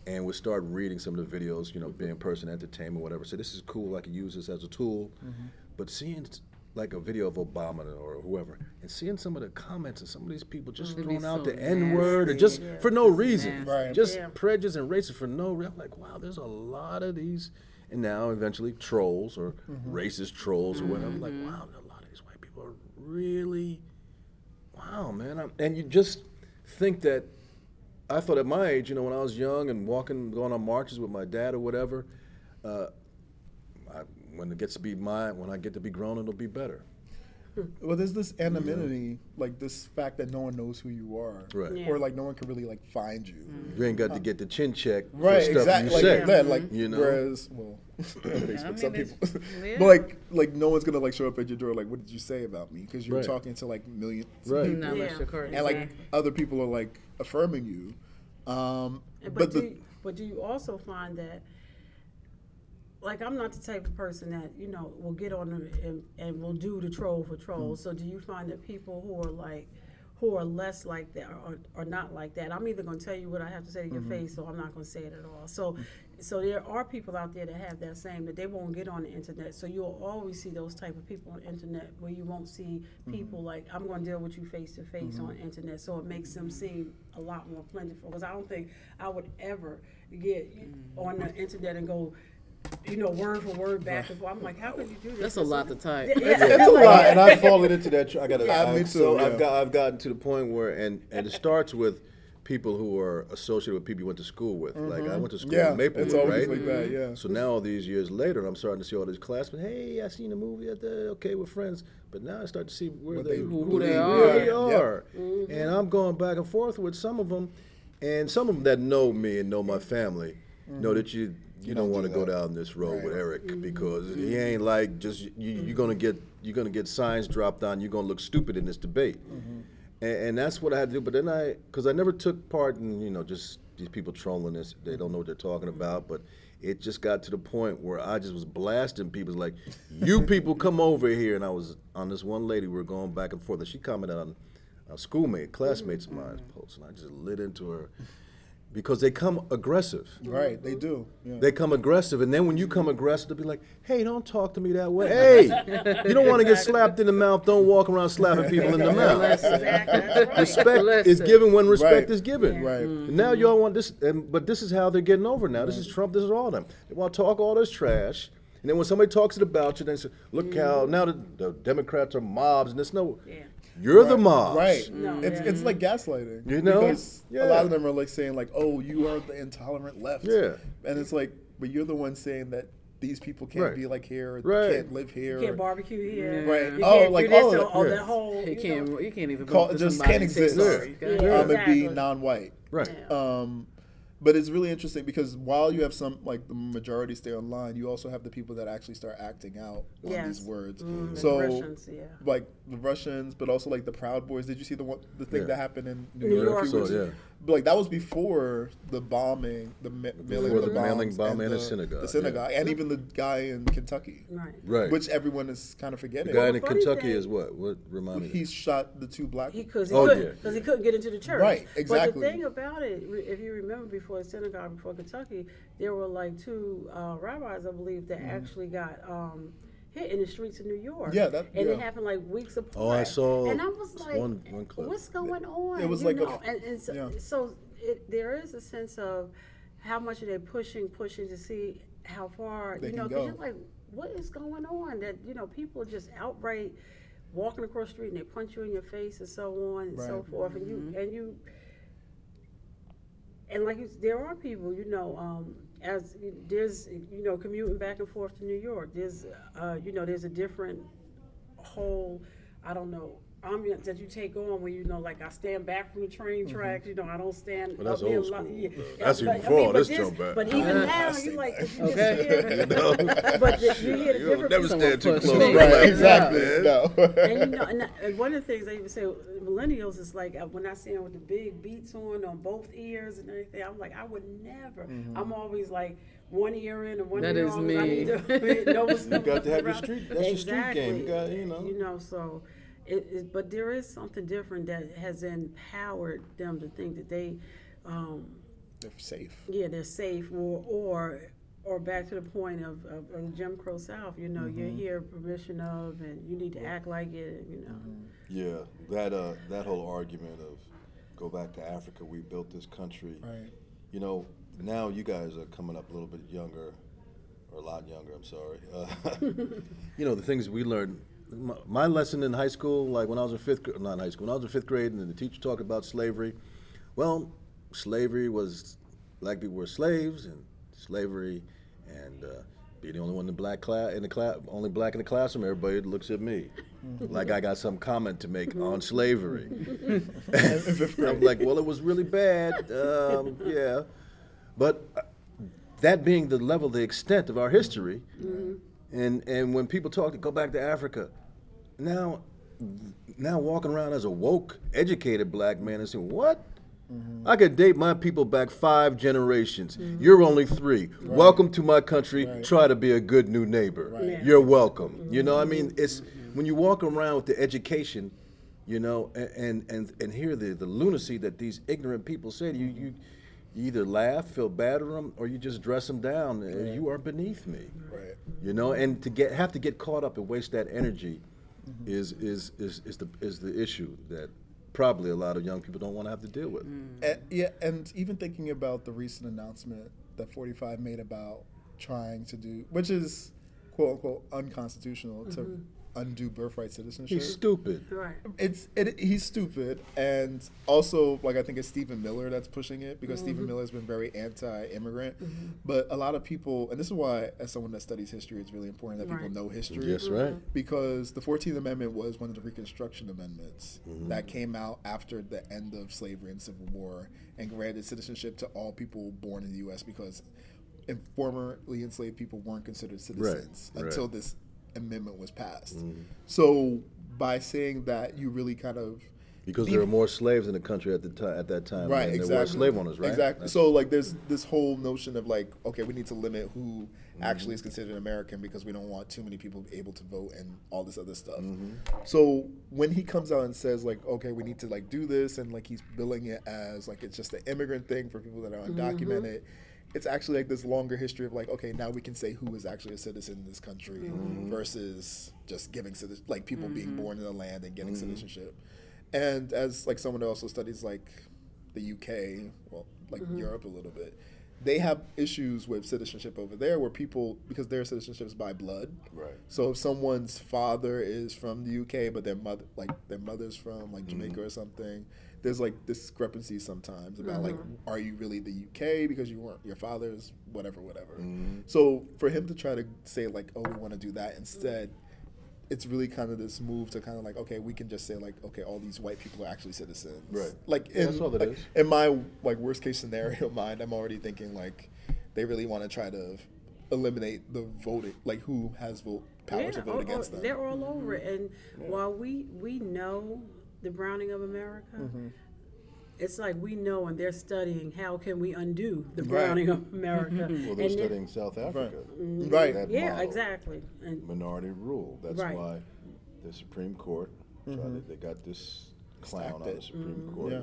and would start reading some of the videos, you know, being person entertainment, whatever. So this is cool. I can use this as a tool. Mm-hmm. But seeing like a video of Obama or whoever, and seeing some of the comments and some of these people just It'd throwing be out so the N word or just Yeah. for no reason. Right. just Yeah. prejudice and racism for no reason. Like, wow, there's a lot of these, and now eventually trolls or mm-hmm. racist trolls or mm-hmm. whatever. I'm like, mm-hmm. wow, a lot of these white people are really, wow, man. I'm, and you just think that I thought at my age, you know, when I was young and walking, going on marches with my dad or whatever, uh, I, when it gets to be my, when I get to be grown, it'll be better. Well, there's this anonymity, like this fact that no one knows who you are, Right. Yeah. or like no one can really like find you. You ain't got to get the chin check Right, for stuff exactly. you Like say. that, like You know? whereas, well, [COUGHS] on Facebook, mean, some people, [LAUGHS] but like, like no one's gonna like show up at your door. Like, what did you say about me? Because you're Right. talking to like millions, of Right. people. Not Yeah. you're and like Exactly. other people are like affirming you. Um, but But, do the you, but do you also find that, like, I'm not the type of person that you know will get on and, and will do the troll for trolls. Mm-hmm. So do you find that people who are like, who are less like that or are not like that? I'm either going to tell you what I have to say to your mm-hmm. face, or I'm not going to say it at all. So, so there are people out there that have that same that they won't get on the internet. So you'll always see those type of people on the internet where you won't see mm-hmm. people like I'm going to deal with you face to face on the internet. So it makes them seem a lot more plentiful. Because I don't think I would ever get on the internet and go, you know, word for word back and forth. I'm like, how could you do this? That's a lot to type. Yeah, [LAUGHS] It's- yeah, it's a lot, and I've fallen into that. tr- I got to. [LAUGHS] Yeah, me too, So yeah. I've got. I've gotten to the point where, and and it starts with people who are associated with people you went to school with. Like I mm-hmm. went to school yeah, in Maplewood, it's always right? like that. Yeah. So now all these years later, I'm starting to see all these classmates. Hey, I seen a movie at the. Okay, we're friends. But now I start to see where What they, they- who, who they they are. really Yeah. are. And I'm going back and forth with some of them, and some of them that know me and know my family know mm-hmm. that you. You don't, don't want to do go down this road with Right. Eric mm-hmm. because he mm-hmm. ain't like just you, you're gonna get you're gonna get signs dropped on. You're gonna look stupid in this debate, mm-hmm. and, and that's what I had to do. But then I, because I never took part in you know just these people trolling this. They don't know what they're talking about, but it just got to the point where I just was blasting people like, "You people come over here!" And I was on this one lady. We were going back and forth, and she commented on a schoolmate, classmates of mine's post, and I just lit into her because they come aggressive. Right, they do. Yeah. They come aggressive, and then when you come aggressive, they'll be like, "Hey, don't talk to me that way. [LAUGHS] Hey, you don't want to get slapped in the mouth. Don't walk around slapping people in the mouth. Exactly. That's right. [LAUGHS] Respect is given when respect Right. is given. Right. Mm-hmm. And now y'all want this, and, but this is how they're getting over now. This is Trump. This is all them. They want to talk all this trash, and then when somebody talks it about you, they say, "Look mm-hmm. how now the, the Democrats are mobs," and it's no. Yeah. You're the mob. Right. No, it's yeah. it's like gaslighting. You know? Because Yeah. a lot of them are like saying like, "Oh, you are the intolerant left." Yeah. And it's like, but you're the one saying that these people can't Right. be like here, or Right. can't live here. You can't barbecue here. Right. You Oh, can't like do this all of that, or yeah. that whole. You you can't. know, You can't even Call- vote just can't exist. sorry. Yeah. God. Yeah. um, and be non-white. Right. Yeah. Um, but it's really interesting because while you have some like the majority stay online, you also have the people that actually start acting out on Yes. these words. Mm, the so Russians, yeah. like the Russians, but also like the Proud Boys. Did you see the one the thing Yeah. that happened in New, New York? York. So, yeah. Ago? But like that was before the bombing, the ma- mailing Before of the, the mailing bomb and the the synagogue, the yeah. synagogue, and even the guy in Kentucky, Right. Right. which everyone is kind of the forgetting. guy Well, in the funny Kentucky thing- is what? What remind me? he shot the two black. He because he, Oh, couldn't yeah. because he couldn't get into the church. Right, Exactly. But the thing about it, if you remember before the synagogue before Kentucky, there were like two uh, rabbis, I believe, that actually got um, hit in the streets of New York. Mm-hmm. Yeah, that- and it happened like weeks apart. Oh, I saw And I was like, one- one clip. what's going on? It was you like a know? f- and, and so, yeah. so it, there is a sense of how much are they pushing, pushing to see how far They you know, because you're like, what is going on? That you know, people are just outright walking across the street and they punch you in your face and so on and so Right. forth, and you and you and like you, there are people, you know, um, as there's you know commuting back and forth to New York. There's uh, you know there's a different whole I don't know ambiance that you take on when you know like I stand back from the train tracks. You know I don't stand. Mm-hmm. Well, that's up old lo- school. yeah, That's yeah, even but- I mean, this this- jump back. But even now, you like if you just hear, [LAUGHS] You know? but the, you hear the You'll different never stand too close. me. right, exactly. man. No. [LAUGHS] and you know, and, that- and one of the things I even say, millennials is like uh, when I see them with the big beats on on both ears and everything. I'm like, I would never. Mm-hmm. I'm always like one ear in and one That ear is on. 'cause I me. need to [LAUGHS] know what's You got to have your street- that's your street game. You got- you know. You know, so. It, it, but there is something different that has empowered them to think that they, um, They're safe. yeah, they're safe, or or or back to the point of, of, of Jim Crow South. You know, you're Mm-hmm. here permission of, and you need to act like it. You know. Yeah, that uh, that whole argument of go back to Africa, we built this country. Right. You know, now you guys are coming up a little bit younger, or a lot younger. I'm sorry. Uh, [LAUGHS] [LAUGHS] you know the things we learned. My, my lesson in high school, like when I was in fifth, not in high school, when I was in fifth grade, and the teacher talked about slavery. Well, slavery was black people were slaves and slavery and uh, be the only one in the black class in the class only black in the classroom everybody looks at me. [LAUGHS] Like i got some comment to make on [LAUGHS] slavery. [LAUGHS] I'm like well it was really bad um, yeah. But uh, that being the level the extent of our history and and when people talk to go back to africa now now walking around as a woke educated black man and saying what mm-hmm. I could date my people back five generations. Mm-hmm. You're only 3 Welcome to my country. Right. Try to be a good new neighbor. Yeah. You're welcome. You know, I mm-hmm. mean, it's when you walk around with the education, you know, a- and and and hear the the lunacy that these ignorant people say to you, you. You either laugh, feel bad at them, or you just dress them down. Eh, and You are beneath me, Right. you know. And to get have to get caught up and waste that energy mm-hmm. is, is is is the is the issue that probably a lot of young people don't want to have to deal with. Mm. And, yeah, and even thinking about the recent announcement that 45 made about trying to do, which is quote unquote unconstitutional, to mm-hmm. Undo birthright citizenship. He's stupid. Right. it's it, he's stupid, and also like I think it's Stephen Miller that's pushing it because Stephen mm-hmm. Miller has been very anti-immigrant. Mm-hmm. But a lot of people, and this is why, as someone that studies history, it's really important that Right. people know history. Yes, right. Mm-hmm. Because the Fourteenth Amendment was one of the Reconstruction Amendments that came out after the end of slavery and Civil War and granted citizenship to all people born in the U.S. because in formerly enslaved people weren't considered citizens right. until this amendment was passed. Mm-hmm. So by saying that, you really kind of Because there were more slaves in the country at the time at that time right than exactly there were slave owners, right? Exactly. That's- So like, there's this whole notion of like, okay, we need to limit who mm-hmm. actually is considered American because we don't want too many people able to vote and all this other stuff. Mm-hmm. So when he comes out and says like, okay, we need to like do this, and like he's billing it as like it's just an immigrant thing for people that are undocumented. It's actually like this longer history of like, okay, now we can say who is actually a citizen in this country mm-hmm. Mm-hmm. versus just giving citizen like people being mm-hmm. born in the land and getting citizenship. And as like someone that also studies like the UK, well, like Europe a little bit, they have issues with citizenship over there where people because their citizenship is by blood. Right. So if someone's father is from the UK but their mother like their mother's from like Jamaica or something, there's like discrepancies sometimes about like mm-hmm. are you really the UK because you weren't your father's whatever whatever. Mm-hmm. So for him to try to say like oh we want to do that instead it's really kind of this move to kind of like okay we can just say like okay all these white people are actually citizens Right. like Yeah, in, that's all it like, is. in my like worst case scenario [LAUGHS] mind i'm already thinking like they really want to try to eliminate the voting like who has vote power to vote oh, against them They're all over it. And while we we know the browning of America, Mm-hmm. it's like we know and they're studying how can we undo the Right. browning of America. [LAUGHS] Well, they're And then- studying South Africa. right That Yeah, model, exactly. And Minority rule. That's Right. why the Supreme Court, tried to- they got this clown Stacked on the it. Supreme Court. Yeah.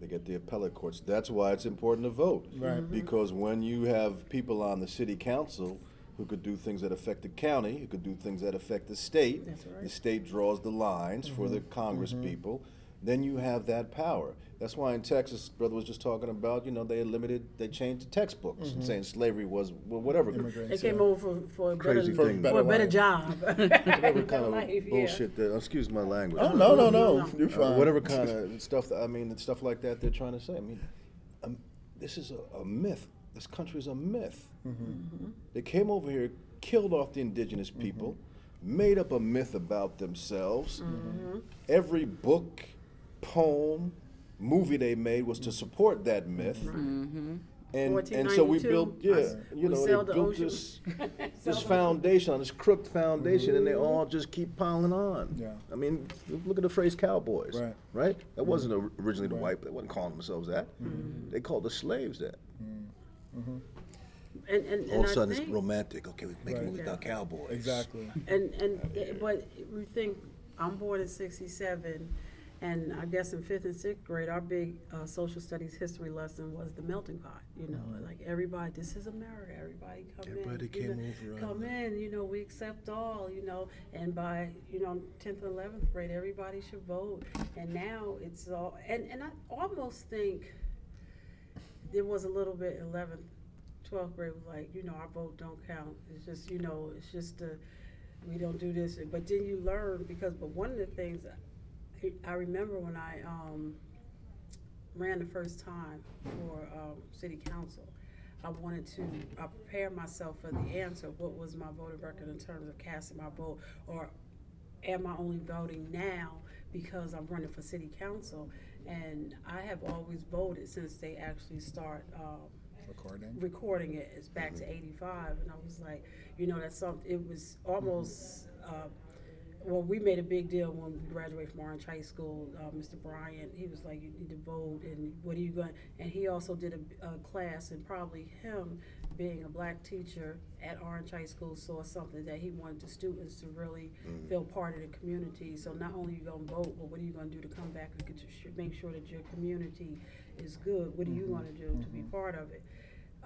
They get the appellate courts. That's why it's important to vote. Right. Mhm. Because when you have people on the city council who could do things that affect the county, who could do things that affect the state, That's right. the state draws the lines for the Congress people, then you have that power. That's why in Texas, brother was just talking about, you know, they limited, they changed the textbooks and saying slavery was, well, whatever. Immigrants, they came yeah. over for, for a Crazy better, thing. for a Better better job. [LAUGHS] Whatever kind of Life, yeah. bullshit that, excuse my language. oh no no no No, no. you're Uh, fine whatever kind of stuff. That, I mean, stuff like that. They're trying to say. I mean, um, this is a, a myth. This country is a myth. Mm-hmm. mm-hmm. They came over here, killed off the indigenous mm-hmm. people, made up a myth about themselves. Mm-hmm. Every book, poem, movie they made was to mm-hmm. support that myth. Mm-hmm. And, and so we built, yeah, us- you know, they the built ocean. this [LAUGHS] this foundation on this crooked foundation, and they all just keep piling on. Yeah. I mean, look at the phrase cowboys. Right. Right. That wasn't originally the Right. white. They wasn't calling themselves that. They called the slaves that. Mm-hmm. And, and, All and of a sudden, I it's romantic. Okay, we make a Right. movie about cowboys. exactly [LAUGHS] And and it- but we think I'm born in '67, and I guess in fifth and sixth grade, our big uh, social studies history lesson was the melting pot. You know, mm-hmm. like everybody, this is America. Everybody come Everybody in. you came know, over uh, Come on in. You know, we accept all. You know, and by you know tenth and eleventh grade, everybody should vote. And now it's all. And and I almost think there was a little bit 11th 12th grade was like you know our vote don't count it's just you know it's just uh we don't do this but then you learn because but one of the things I, I remember when i um ran the first time for um, city council, I wanted to uh, prepare myself for the answer. What was my voting record in terms of casting my vote, or am I only voting now because I'm running for city council? And I have always voted since they actually start. Um, Recording. recording it is back to 85 and i was like you know that's something it was almost uh, well we made a big deal when we graduated from orange high school uh, mr bryant he was like you need to vote and what are you going and he also did a, a class and probably him being a black teacher at orange high school saw something that he wanted the students to really mm-hmm. feel part of the community. So not only you going to vote but what are you going to do to come back and get to make sure that your community is good? What are you mm-hmm. going to do to be mm-hmm. part of it?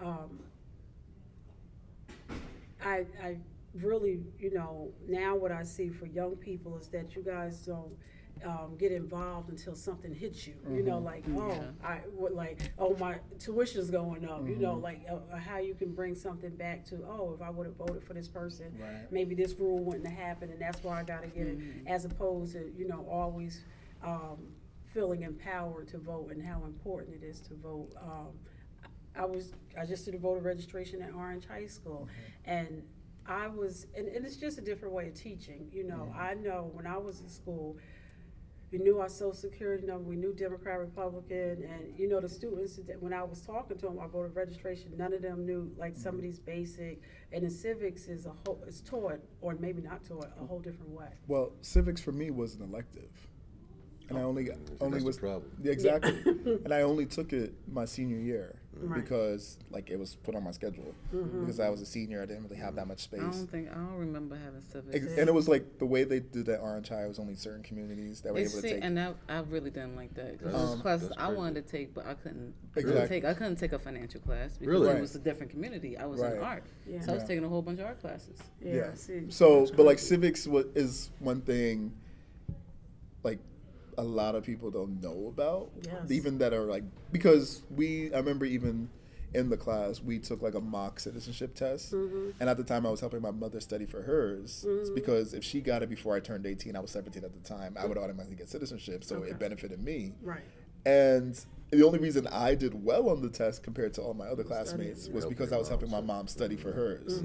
Um, I, I really, you know, now what I see for young people is that you guys don't um, get involved until something hits you. You know, like oh, Yeah. I what like oh my tuition's going up. You know, like uh, how you can bring something back to oh, if I would have voted for this person, Right. maybe this rule wouldn't have happened, and that's why I got to get it. As opposed to you know always um, feeling empowered to vote and how important it is to vote. Um, I was I just did a voter registration at Orange High School, and I was and, and it's just a different way of teaching. You know, I know when I was in school, we knew our social security number, we knew Democrat, Republican, and you know the students when I was talking to them, our voter registration, none of them knew like some of mm-hmm. these basic. And the civics is a whole it's taught or maybe not taught a whole different way. Well, civics for me was an elective, and I only got, only that's the was problem. Yeah, exactly, [LAUGHS] and I only took it my senior year Right. because like it was put on my schedule mm-hmm. because I was a senior. I didn't really have that much space. I don't think I don't remember having civics. Ex- and it was like the way they did at Orange High it was only certain communities that were It's able to see, take. and I, I really didn't like that. 'cause That's- those classes that's I wanted to take, but I couldn't Exactly. take. I couldn't take a financial class because Really? it was a different community. I was Right. in art, Yeah. so I was Yeah. taking a whole bunch of art classes. Yeah. See. So, but like civics wa- is one thing, like a lot of people don't know about. Yes. Even that are like because we. I remember even in the class we took like a mock citizenship test, Mm-hmm. and at the time I was helping my mother study for hers It's because if she got it before I turned eighteen, I was seventeen at the time. I would automatically get citizenship, so Okay. it benefited me. Right. And the only reason I did well on the test compared to all my other classmates was because I was helping my mom study for hers.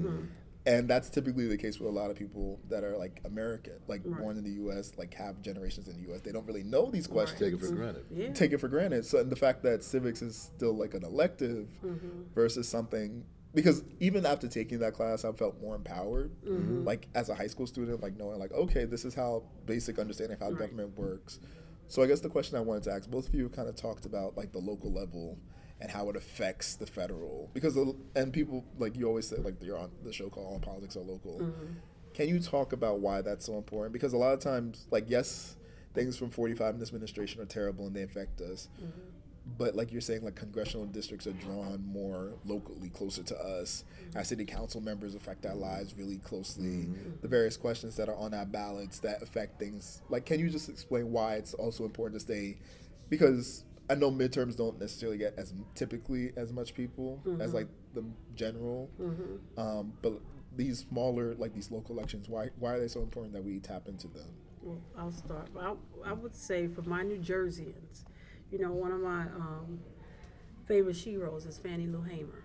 And that's typically the case with a lot of people that are like American, like Right. born in the U.S., like have generations in the U.S. They don't really know these questions. Take it for granted. Yeah. Take it for granted. So, and the fact that civics is still like an elective mm-hmm. versus something, because even after taking that class, I felt more empowered. Mm-hmm. Like as a high school student, like knowing like, okay, this is how basic understanding of how Right. government works. So I guess the question I wanted to ask, both of you kind of talked about like the local level and how it affects the federal because the, and people like you always say like you're on the show called All Politics Are Local. Mm-hmm. Can you talk about why that's so important? Because a lot of times, like yes, things from 45 in this administration are terrible and they affect us. Mm-hmm. But like you're saying, like congressional districts are drawn more locally, closer to us. Mm-hmm. Our city council members affect our lives really closely. The various questions that are on our ballots that affect things. Like, can you just explain why it's also important to stay? Because I know midterms don't necessarily get as typically as much people as like the general, um, but these smaller, like these local elections, why why are they so important that we tap into them? Well, I'll start. I, I would say for my New Jerseyans, you know, one of my um, favorite sheroes is Fannie Lou Hamer.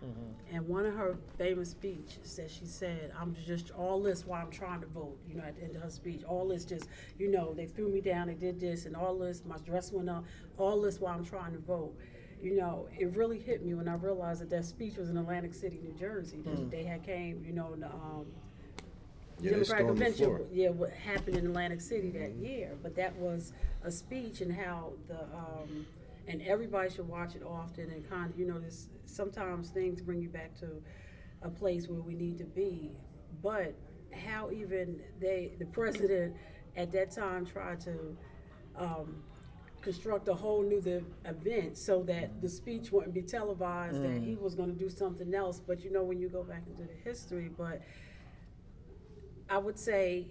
And one of her famous speeches that she said, I'm just all this while I'm trying to vote, you know, at the end of her speech. All this just, you know, they threw me down, they did this, and all this, my dress went up, all this while I'm trying to vote. You know, it really hit me when I realized that that speech was in Atlantic City, New Jersey. That They had came, you know, in the, um, Yeah, Democratic stormed the convention, yeah, what happened in Atlantic City that year, but that was a speech and how the, um, and everybody should watch it often and kind of, you know, this, sometimes things bring you back to a place where we need to be, but how even they, the president at that time tried to, um, construct a whole new the event so that the speech wouldn't be televised, that he was gonna do something else, but you know, when you go back into the history, but I would say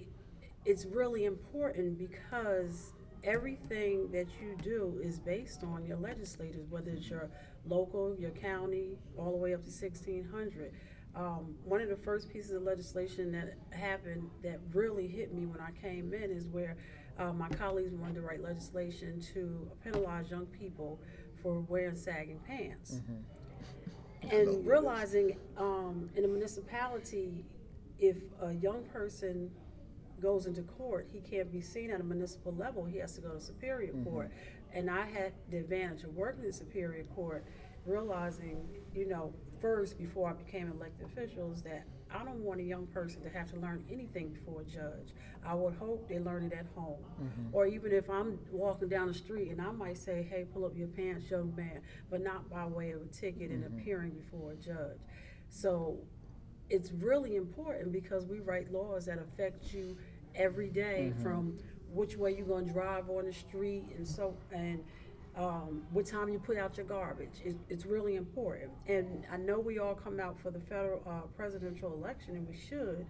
it's really important because everything that you do is based on your legislators, whether it's your local, your county, all the way up to sixteen hundred. Um, one of the first pieces of legislation that happened that really hit me when I came in is where uh, my colleagues wanted to write legislation to penalize young people for wearing sagging pants. And realizing um, in a municipality, if a young person goes into court, he can't be seen at a municipal level. He has to go to Superior mm-hmm. Court. And I had the advantage of working in Superior Court, realizing, you know, first before I became elected officials, that I don't want a young person to have to learn anything before a judge. I would hope they learn it at home. Mm-hmm. Or even if I'm walking down the street and I might say, hey, pull up your pants, young man, but not by way of a ticket and mm-hmm. appearing before a judge. So it's really important because we write laws that affect you every day from which way you're going to drive on the street and so and um, what time you put out your garbage. It, it's really important. And I know we all come out for the federal uh, presidential election, and we should.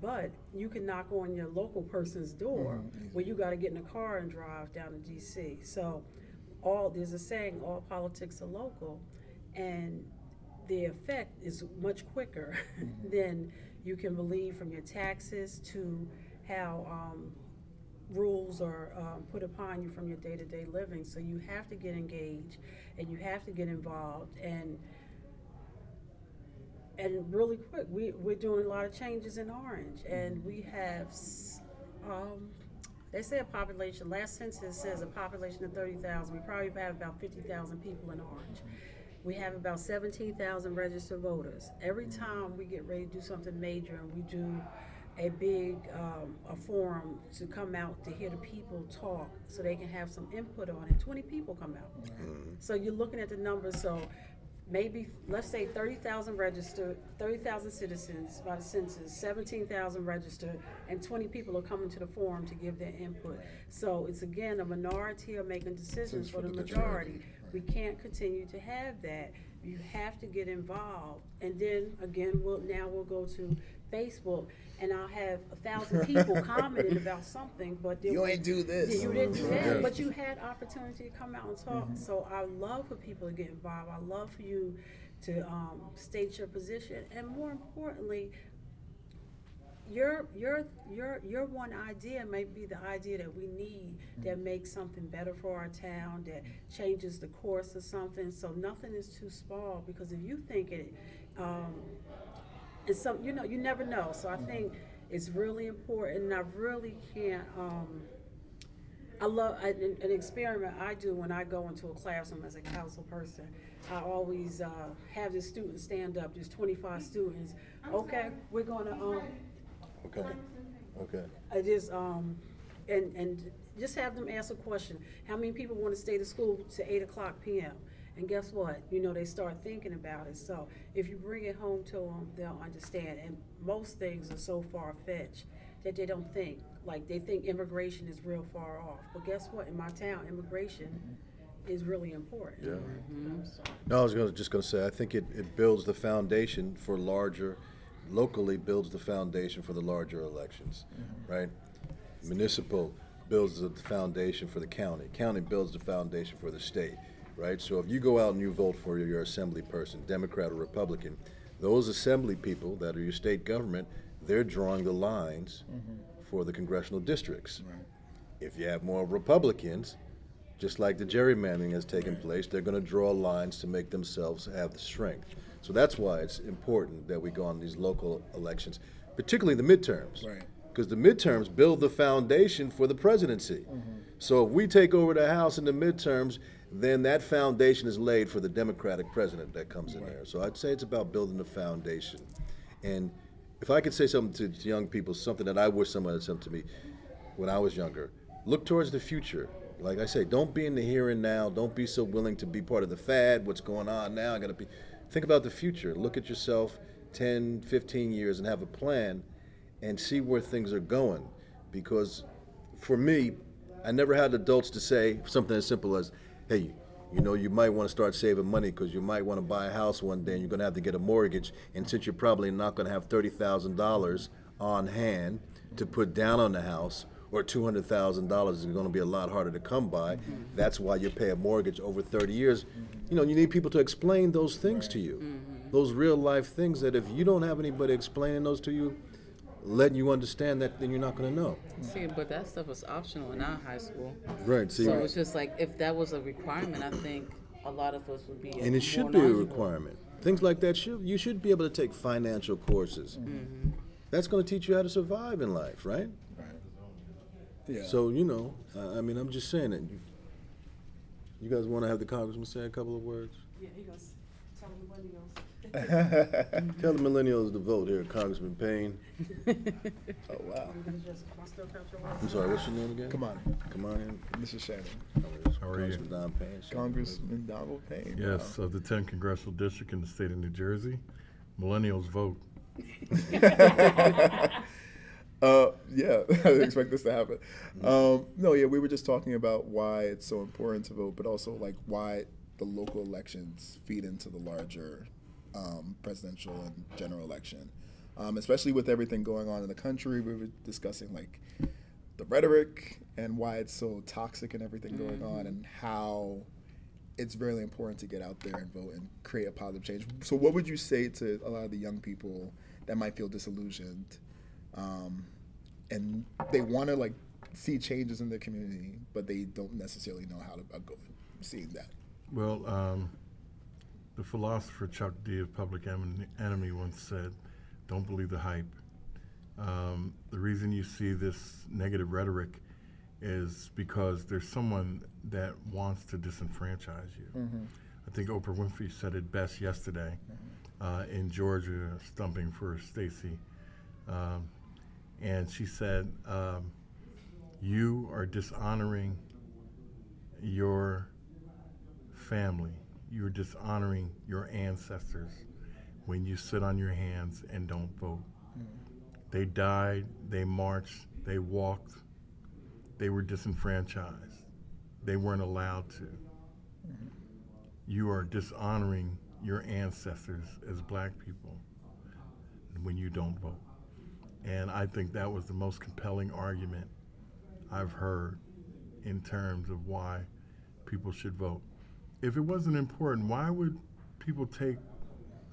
But you can knock on your local person's door where you got to get in a car and drive down to D.C. So, all there's a saying, all politics are local, and the effect is much quicker [LAUGHS] than you can believe from your taxes to how um, rules are um, put upon you from your day-to-day living. So you have to get engaged and you have to get involved and and really quick. We we're doing a lot of changes in Orange and we have. Um, they say a population, last census says a population of thirty thousand, we probably have about fifty thousand people in Orange. We have about seventeen thousand registered voters. Every time we get ready to do something major and we do a big, um, a forum to come out to hear the people talk so they can have some input on it, twenty people come out. So you're looking at the numbers, so maybe, let's say thirty thousand registered, thirty thousand citizens by the census, seventeen thousand registered, and twenty people are coming to the forum to give their input. So it's again, a minority are making decisions for the majority. We can't continue to have that. You have to get involved. And then, again, we'll, now we'll go to Facebook, and I'll have a thousand people [LAUGHS] commenting about something, but there You was- ain't do this. Yeah, you didn't do that, but you had opportunity to come out and talk. So I love for people to get involved. I love for you to um, state your position, and more importantly, your your your your one idea may be the idea that we need that makes something better for our town, that changes the course of something. So nothing is too small because if you think it, um, and some you know you never know. So I think it's really important. And I really can't. Um, I love I- an, an experiment I do when I go into a classroom as a council person. I always uh, have the students stand up. There's 25 students. Okay, we're gonna um, Okay, okay. I just um, and and just have them ask a question. How many people want to stay to school to eight o'clock p.m. And guess what? You know they start thinking about it. So if you bring it home to them, they'll understand. And most things are so far fetched that they don't think. Like they think immigration is real far off. But guess what? In my town, immigration is really important. Yeah. Mm-hmm. So- No, I was gonna, just gonna say, I think it, it builds the foundation for larger, locally builds the foundation for the larger elections, mm-hmm. right? Municipal builds the foundation for the county, county builds the foundation for the state, right? So if you go out and you vote for your assembly person, Democrat or Republican, those assembly people that are your state government, they're drawing the lines mm-hmm. for the congressional districts. If you have more Republicans, just like the gerrymandering has taken place, they're going to draw lines to make themselves have the strength. So that's why it's important that we go on these local elections, particularly the midterms. Right. Because the midterms build the foundation for the presidency. Mm-hmm. So if we take over the House in the midterms, then that foundation is laid for the Democratic president that comes in there. So I'd say it's about building the foundation. And if I could say something to, to young people, something that I wish someone had said to me when I was younger, look towards the future. Like I say, don't be in the here and now. Don't be so willing to be part of the fad. What's going on now? I got to be. Think about the future. Look at yourself 10, 15 years and have a plan and see where things are going. Because for me, I never had adults to say something as simple as, hey, you know, you might want to start saving money because you might want to buy a house one day and you're going to have to get a mortgage. And since you're probably not going to have $30,000 on hand to put down on the house, or $200,000 is going to be a lot harder to come by. Mm-hmm. That's why you pay a mortgage over 30 years. You know, you need people to explain those things to you. Mm-hmm. Those real life things that if you don't have anybody explaining those to you, letting you understand that, then you're not going to know. See, but that stuff was optional in our high school. Right. See, So it's just like if that was a requirement, I think a lot of us would be. and it should more be a requirement. Things like that should you should be able to take financial courses. Mm-hmm. That's going to teach you how to survive in life, right? Right. Yeah. So you know, I I mean, I'm just saying that. You, you guys want to have the congressman say a couple of words? Yeah, he goes, tell him what he goes. Tell the millennials to vote here, Congressman Payne. [LAUGHS] oh wow. You gonna just, I still capture I'm sorry, what's your name again? Come on, Come on in. Mr. Shannon, How are you? Congressman Don Payne. sir. Congressman Donald Payne. Yes, of the 10th congressional district in the state of New Jersey, millennials vote. [LAUGHS] Uh, yeah, [LAUGHS] I didn't expect this to happen. Um, no, yeah, we were just talking about why it's so important to vote, but also like why the local elections feed into the larger um, presidential and general election. Um, especially with everything going on in the country, we were discussing like the rhetoric and why it's so toxic and everything going on, and how it's really important to get out there and vote and create a positive change. So, what would you say to a lot of the young people that might feel disillusioned, um, and they want to like see changes in their community, but they don't necessarily know how to uh, go seeing that? Well, um, the philosopher Chuck D of Public Enemy once said, "Don't believe the hype." Um, the reason you see this negative rhetoric is because there's someone that wants to disenfranchise you. I think Oprah Winfrey said it best yesterday uh, in Georgia, stumping for Stacey, um, and she said, um, "You are dishonoring your." family. You're dishonoring your ancestors when you sit on your hands and don't vote. Mm. They died, they marched, they walked, they were disenfranchised. They weren't allowed to. Mm-hmm. You are dishonoring your ancestors as black people when you don't vote. And I think that was the most compelling argument I've heard in terms of why people should vote if it wasn't important, why would people take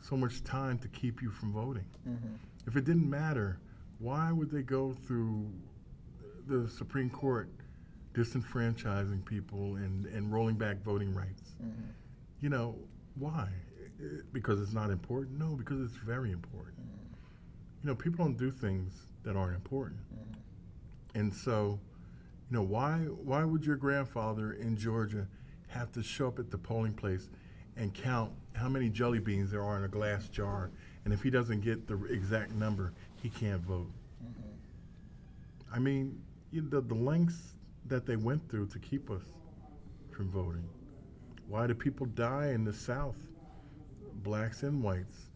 so much time to keep you from voting? Mm-hmm. If it didn't matter, why would they go through the Supreme Court disenfranchising people and, and rolling back voting rights? Mm-hmm. You know, why? Because it's not important? No, because it's very important. Mm-hmm. You know, people don't do things that aren't important. And so, you know, why why would your grandfather in Georgia have to show up at the polling place and count how many jelly beans there are in a glass jar? And if he doesn't get the exact number, he can't vote. Mm-hmm. I mean, you the, the lengths that they went through to keep us from voting. Why do people die in the South? Blacks and whites,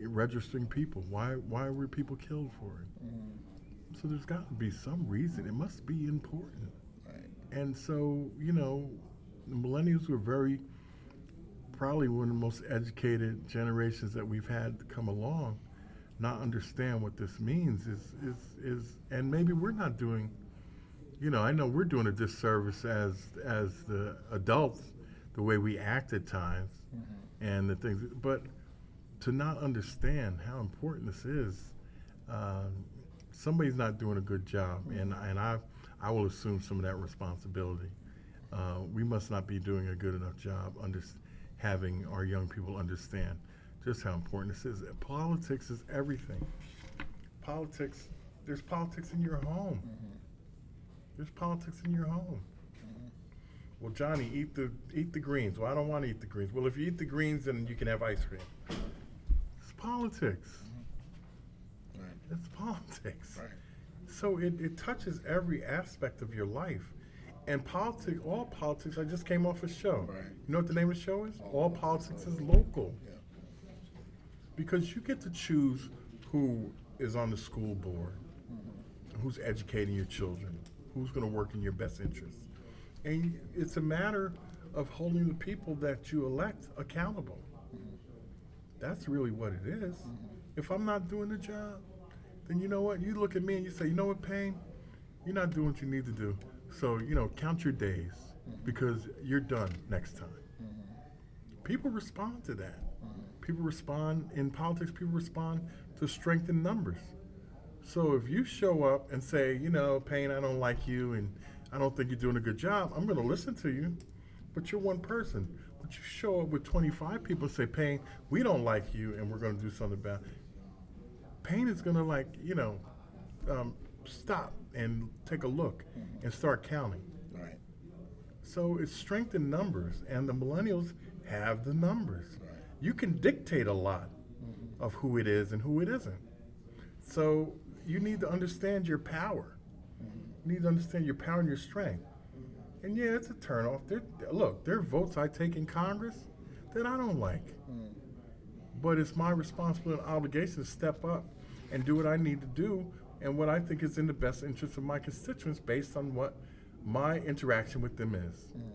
registering people. Why why were people killed for it? Mm-hmm. So there's got to be some reason. It must be important. Right. And so, you know, the millennials were very, probably one of the most educated generations that we've had come along, not understand what this means is, is, is, and maybe we're not doing, you know, I know we're doing a disservice as, as the adults, the way we act at times and the things, but to not understand how important this is, um, somebody's not doing a good job, and and I I will assume some of that responsibility. Uh, we must not be doing a good enough job under having our young people understand just how important this is. Politics is everything. Politics, there's politics in your home. Mm-hmm. There's politics in your home. Mm-hmm. Well, Johnny, eat the eat the greens. Well, I don't want to eat the greens. Well, if you eat the greens, then you can have ice cream. It's politics. Mm-hmm. Right. It's politics. Right. So it, it touches every aspect of your life. And politics, all politics, I just came off a show. Right. You know what the name of the show is? Oh, all politics is local. Yeah. Because you get to choose who is on the school board, mm-hmm. who's educating your children, who's going to work in your best interest. And it's a matter of holding the people that you elect accountable. Mm-hmm. That's really what it is. Mm-hmm. If I'm not doing the job, then you know what? You look at me and you say, you know what, Payne? You're not doing what you need to do. So, you know, count your days mm-hmm. because you're done next time. Mm-hmm. People respond to that. Mm-hmm. People respond in politics, people respond to strength in numbers. So if you show up and say, you know, Payne, I don't like you and I don't think you're doing a good job, I'm going to listen to you, but you're one person. But you show up with 25 people and say, Payne, we don't like you and we're going to do something about it. Payne is going to, like, you know, um, stop and take a look and start counting. Right. So it's strength in numbers, and the millennials have the numbers. You can dictate a lot of who it is and who it isn't. So you need to understand your power. You need to understand your power and your strength. And yeah, it's a turnoff. There, look, there are votes I take in Congress that I don't like. Mm. But it's my responsibility and obligation to step up and do what I need to do and what I think is in the best interest of my constituents based on what my interaction with them is. Mm.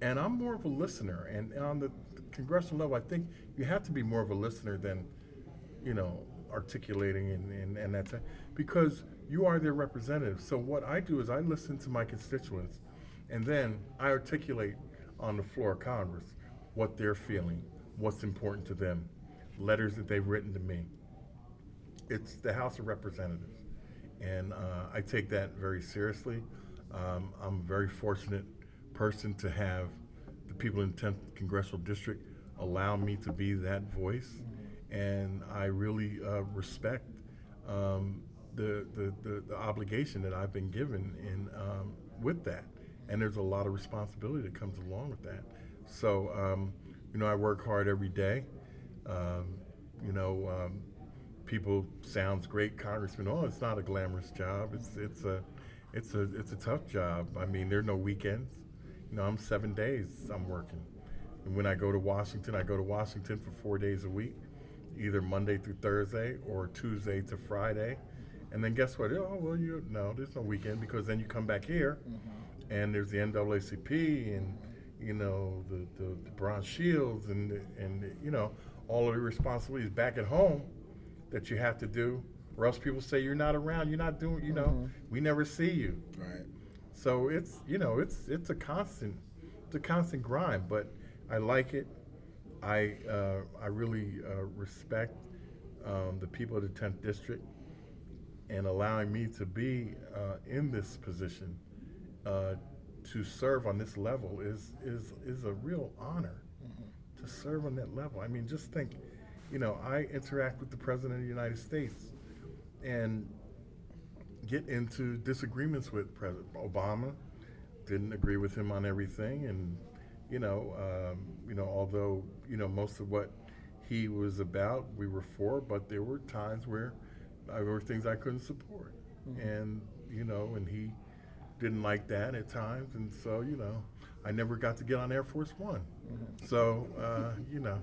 And I'm more of a listener. And on the congressional level, I think you have to be more of a listener than, you know, articulating and, and, and that's because you are their representative. So what I do is I listen to my constituents and then I articulate on the floor of Congress what they're feeling, what's important to them, letters that they've written to me. It's the House of Representatives. And uh, I take that very seriously. Um, I'm a very fortunate person to have the people in 10th Congressional District allow me to be that voice. And I really uh, respect um, the, the, the, the obligation that I've been given in, um, with that. And there's a lot of responsibility that comes along with that. So, um, you know, I work hard every day. Um, you know, um, people sounds great, Congressman. Oh, it's not a glamorous job. It's it's a it's a it's a tough job. I mean, there are no weekends. You know, I'm seven days I'm working, and when I go to Washington, I go to Washington for four days a week, either Monday through Thursday or Tuesday to Friday. And then guess what? Oh well, you no, there's no weekend because then you come back here, mm-hmm. and there's the NAACP and you know the the, the Bronze Shields and and you know all of the responsibilities back at home that you have to do, or else people say you're not around, you're not doing, you know, we never see you. Right. So it's you know it's it's a constant it's a constant grind, but I like it. I uh, I really uh, respect um, the people of the 10th district and allowing me to be uh, in this position uh, to serve on this level is is is a real honor to serve on that level. I mean, just think, you know, I interact with the president of the United States and get into disagreements with President Obama. Didn't agree with him on everything, and you know, um, you know, although you know most of what he was about, we were for, but there were times where there were things I couldn't support, and you know, and he didn't like that at times, and so you know, I never got to get on Air Force One. So uh, you know,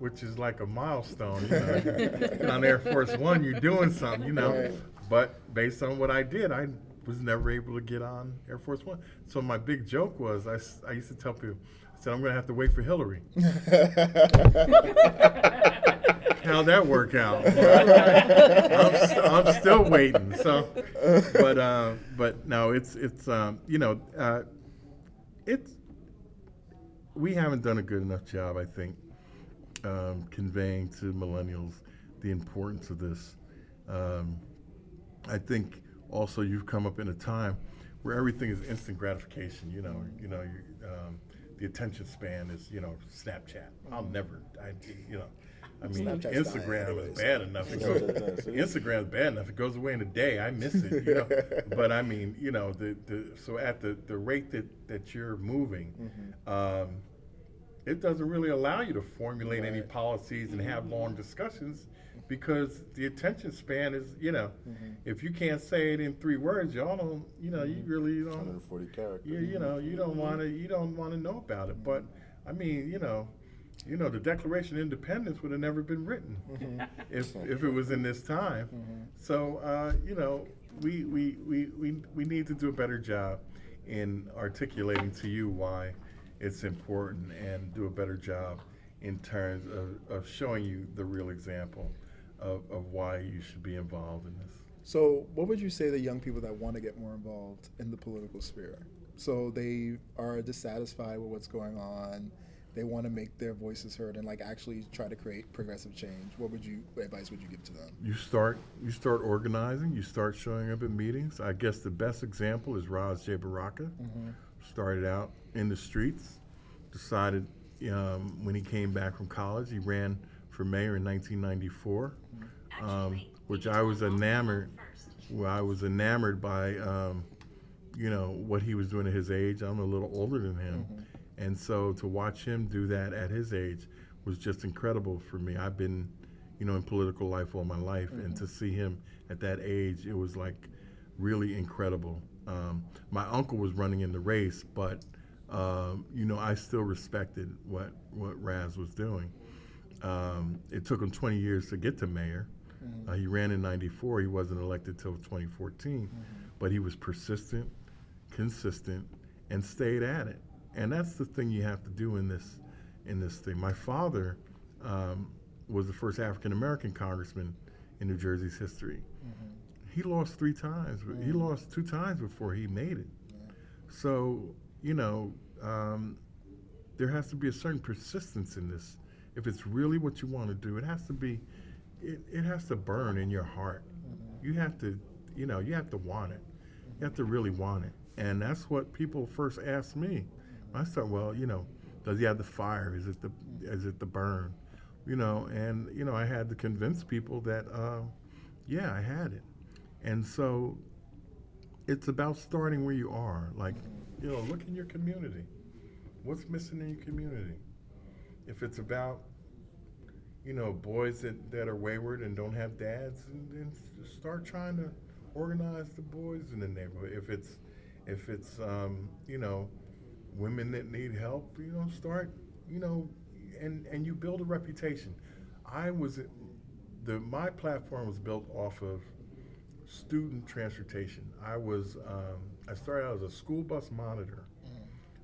which is like a milestone. You know, [LAUGHS] on Air Force One, you're doing something, you know. Right. But based on what I did, I was never able to get on Air Force One. So my big joke was, I, I used to tell people, I said, I'm going to have to wait for Hillary. [LAUGHS] How'd that work out? [LAUGHS] I'm, st- I'm still waiting. So, but uh, but no, it's it's um, you know uh, it's we haven't done a good enough job, I think, um, conveying to millennials the importance of this. Um, I think also you've come up in a time where everything is instant gratification. You know, you know, you, um, the attention span is you know Snapchat. I'll never, I, you know. I mean, Snapchat's Instagram anyways. is bad enough. It goes. Instagram is bad enough. It goes away in a day. I miss it. You know? [LAUGHS] but I mean, you know, the, the so at the, the rate that, that you're moving, um, it doesn't really allow you to formulate any policies and have mm-hmm. long discussions because the attention span is, you know, mm-hmm. if you can't say it in three words, y'all don't, you know, you mm-hmm. really don't, 140 characters. you, you know, you don't want to, you don't want to know about it. But I mean, you know, you know, the Declaration of Independence would have never been written if [LAUGHS] if it was in this time. So uh, you know, we, we we we we need to do a better job in articulating to you why it's important and do a better job in terms of, of showing you the real example of, of why you should be involved in this. So, what would you say to young people that want to get more involved in the political sphere? So they are dissatisfied with what's going on. they want to make their voices heard and like actually try to create progressive change, what would you what advice would you give to them? You start you start organizing. You start showing up at meetings. I guess the best example is Ras J. Baraka. Started out in the streets. Decided um, when he came back from college, he ran for mayor in 1994, um, which I was enamored. Well, I was enamored by um, you know what he was doing at his age. I'm a little older than him, and so to watch him do that at his age was just incredible for me. I've been, you know, in political life all my life, and to see him at that age, it was like really incredible. Um, my uncle was running in the race, but um, you know, I still respected what what Ras was doing. Um, it took him 20 years to get to mayor. Uh, he ran in '94. He wasn't elected till 2014, but he was persistent, consistent, and stayed at it. And that's the thing you have to do in this in this thing. My father um, was the first African American congressman in New Jersey's history. He lost three times. but He lost two times before he made it. So you know, um, there has to be a certain persistence in this. If it's really what you want to do, it has to be, it, it has to burn in your heart. You have to, you know, you have to want it. You have to really want it. And that's what people first ask me. I start, well, you know, does he have the fire? Is it the, is it the burn? You know, and you know, I had to convince people that, uh, yeah, I had it. And so, it's about starting where you are. Like, you know, look in your community. What's missing in your community? If it's about, you know, boys that, that are wayward and don't have dads, then start trying to organize the boys in the neighborhood. If it's, if it's, um, you know, women that need help, you know, start, you know, and and you build a reputation. I was, the my platform was built off of student transportation. I was um, I started out as a school bus monitor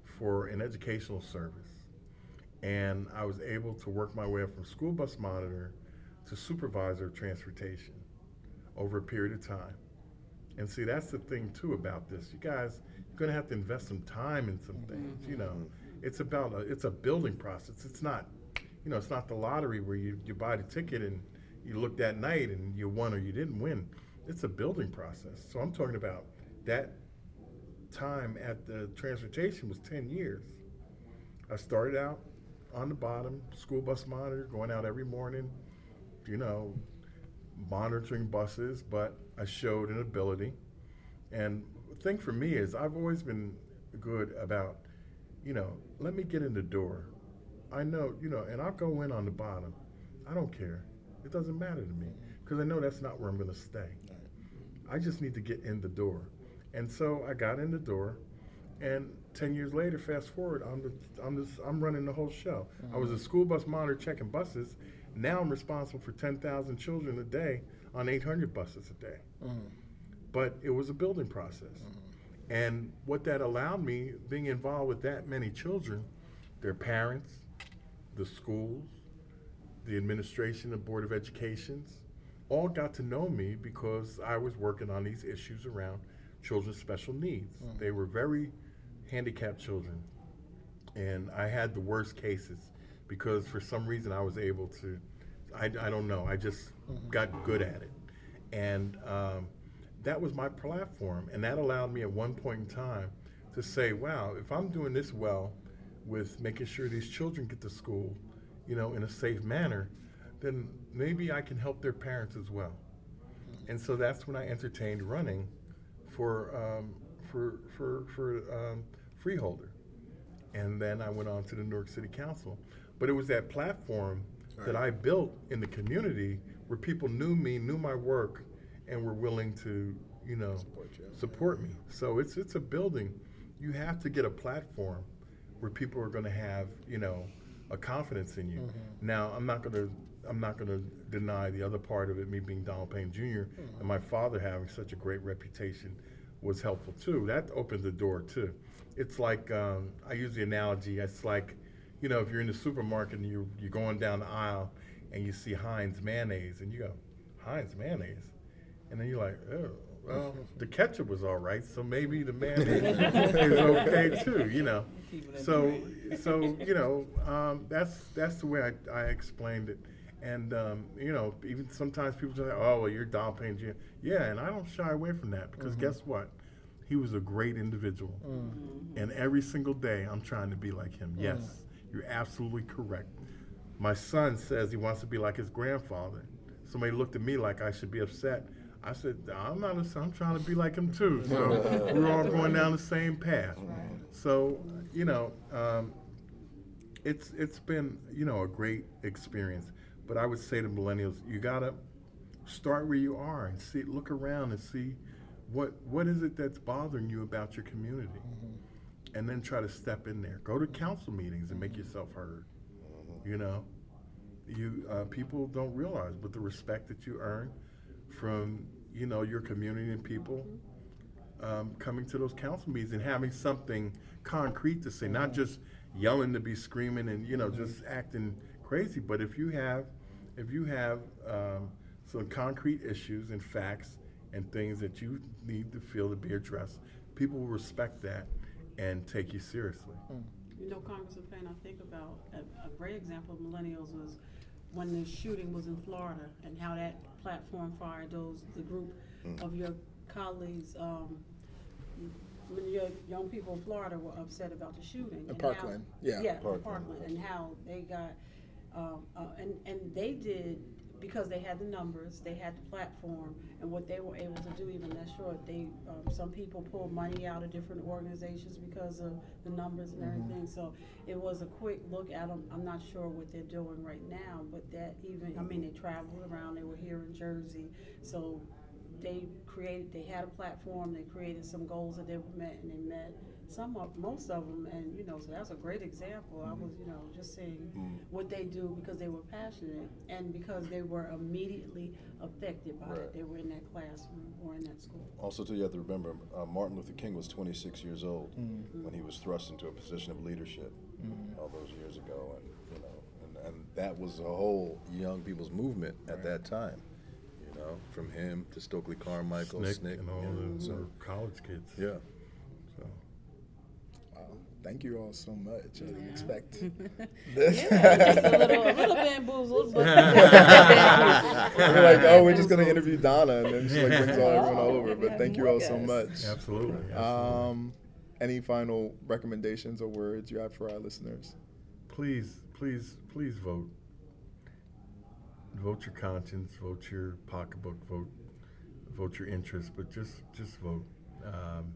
for an educational service, and I was able to work my way up from school bus monitor to supervisor of transportation over a period of time. And see, that's the thing too about this. You guys, you're gonna have to invest some time in some things. You know, it's about a, it's a building process. It's not, you know, it's not the lottery where you, you buy the ticket and you look that night and you won or you didn't win. It's a building process. So I'm talking about that time at the transportation was 10 years. I started out on the bottom, school bus monitor, going out every morning, you know, monitoring buses, but I showed an ability. And the thing for me is I've always been good about, you know, let me get in the door. I know, you know, and I'll go in on the bottom. I don't care. It doesn't matter to me because I know that's not where I'm going to stay. I just need to get in the door. And so I got in the door, and 10 years later, fast forward, I'm, the, I'm, just, I'm running the whole show. I was a mm-hmm. school bus monitor checking buses. Now I'm responsible for 10,000 children a day on 800 buses a day. Mm-hmm. But it was a building process. Mm-hmm. And what that allowed me, being involved with that many children, their parents, the schools, the administration, the Board of Educations, all got to know me because I was working on these issues around children's special needs. They were very handicapped children. And I had the worst cases because for some reason I was able to, I, I don't know, I just got good at it. And um, that was my platform. And that allowed me at one point in time to say, wow, if I'm doing this well with making sure these children get to school, you know, in a safe manner, then maybe I can help their parents as well. And so that's when I entertained running for um, for for for um, Freeholder, and then I went on to the Newark City Council. But it was that platform that I built in the community where people knew me, knew my work, and were willing to, you know, Support you. support me. So it's it's a building. You have to get a platform where people are going to have, you know, a confidence in you. Now, I'm not going to I'm not going to deny the other part of it, me being Donald Payne Jr. and my father having such a great reputation was helpful too. That opened the door too. It's like um, I use the analogy. It's like, you know, if you're in the supermarket and you you're going down the aisle and you see Heinz mayonnaise and you go, Heinz mayonnaise, and then you're like, oh, well, [LAUGHS] the ketchup was all right, so maybe the [LAUGHS] mayonnaise is okay too. You know. Keep it in So, so you know, um, that's that's the way I, I explained it. And um, you know, even sometimes people say, "Oh, well, you're Don Payne Jr." Yeah, and I don't shy away from that because guess what? He was a great individual, and every single day I'm trying to be like him. Yes, you're absolutely correct. My son says he wants to be like his grandfather. Somebody looked at me like I should be upset. I said, I'm not upset. I'm trying to be like him too. So [LAUGHS] we're all going down the same path. So, you know, um, it's it's been you know a great experience. But I would say to millennials, you gotta start where you are and see, look around and see what what is it that's bothering you about your community, mm-hmm. and then try to step in there. Go to council meetings and make mm-hmm. yourself heard. Mm-hmm. You know, you uh, people don't realize, but the respect that you earn from you know your community and people um, coming to those council meetings and having something concrete to say, not just yelling to be screaming and you know just acting crazy. But if you have, if you have um, some concrete issues and facts and things that you need to feel to be addressed, people will respect that and take you seriously. You know, Congressman Payne, I think about a, a great example of millennials was when the shooting was in Florida and how that platform fired those the group of your colleagues. Um, when your young people in Florida were upset about the shooting. In and Parkland, how, yeah. yeah, Parkland. Parkland, and how they got, um, uh, and and they did because they had the numbers, they had the platform, and what they were able to do even that short, they um, some people pulled money out of different organizations because of the numbers and everything. So it was a quick look at them. I'm not sure what they're doing right now, but that even I mean they traveled around. They were here in Jersey, so they created they had a platform they created some goals that they met and they met some of most of them and you know so that's a great example. I was you know just seeing mm. what they do because they were passionate and because they were immediately affected by Right. it they were in that classroom or in that school. Also, too, you have to remember, uh, Martin Luther King was 26 years old mm. when he was thrust into a position of leadership mm. all those years ago, and you know, and, and that was a whole young people's movement at that time. You know, from him to Stokely Carmichael, SNCC, SNCC, and all yeah, the so, college kids. yeah. So. Wow. Thank you all so much. I didn't Yeah. expect [LAUGHS] Yeah, this. just a little, a little [LAUGHS] bamboozled, but [LAUGHS] We're like, oh, we're just gonna interview Donna, and then she like brings all everyone all over. But thank you more all so much. Absolutely. absolutely. Um, any final recommendations or words you have for our listeners? please, please, please vote. Vote your conscience, vote your pocketbook, vote, vote your interest, but just, just vote. Um,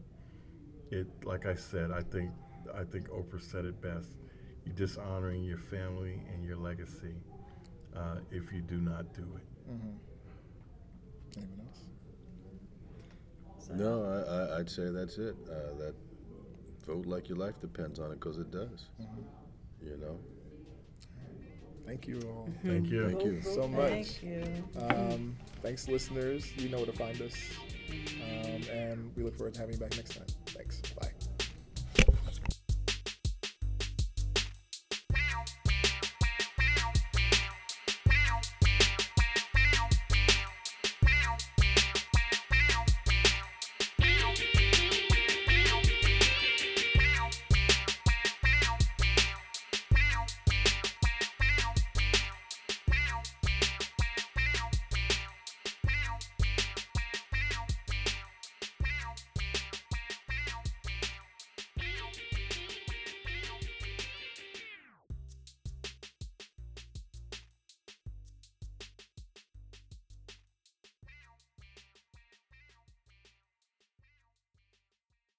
it, like I said, I think, I think Oprah said it best. You're dishonoring your family and your legacy uh, if you do not do it. Anyone else? so No, I, I, I'd say that's it. Uh, that vote like your life depends on it, because it does. You know. Thank you all [LAUGHS] Thank you. Thank you. so much. thank you. Um, thanks, listeners. You know where to find us. Um, and we look forward to having you back next time.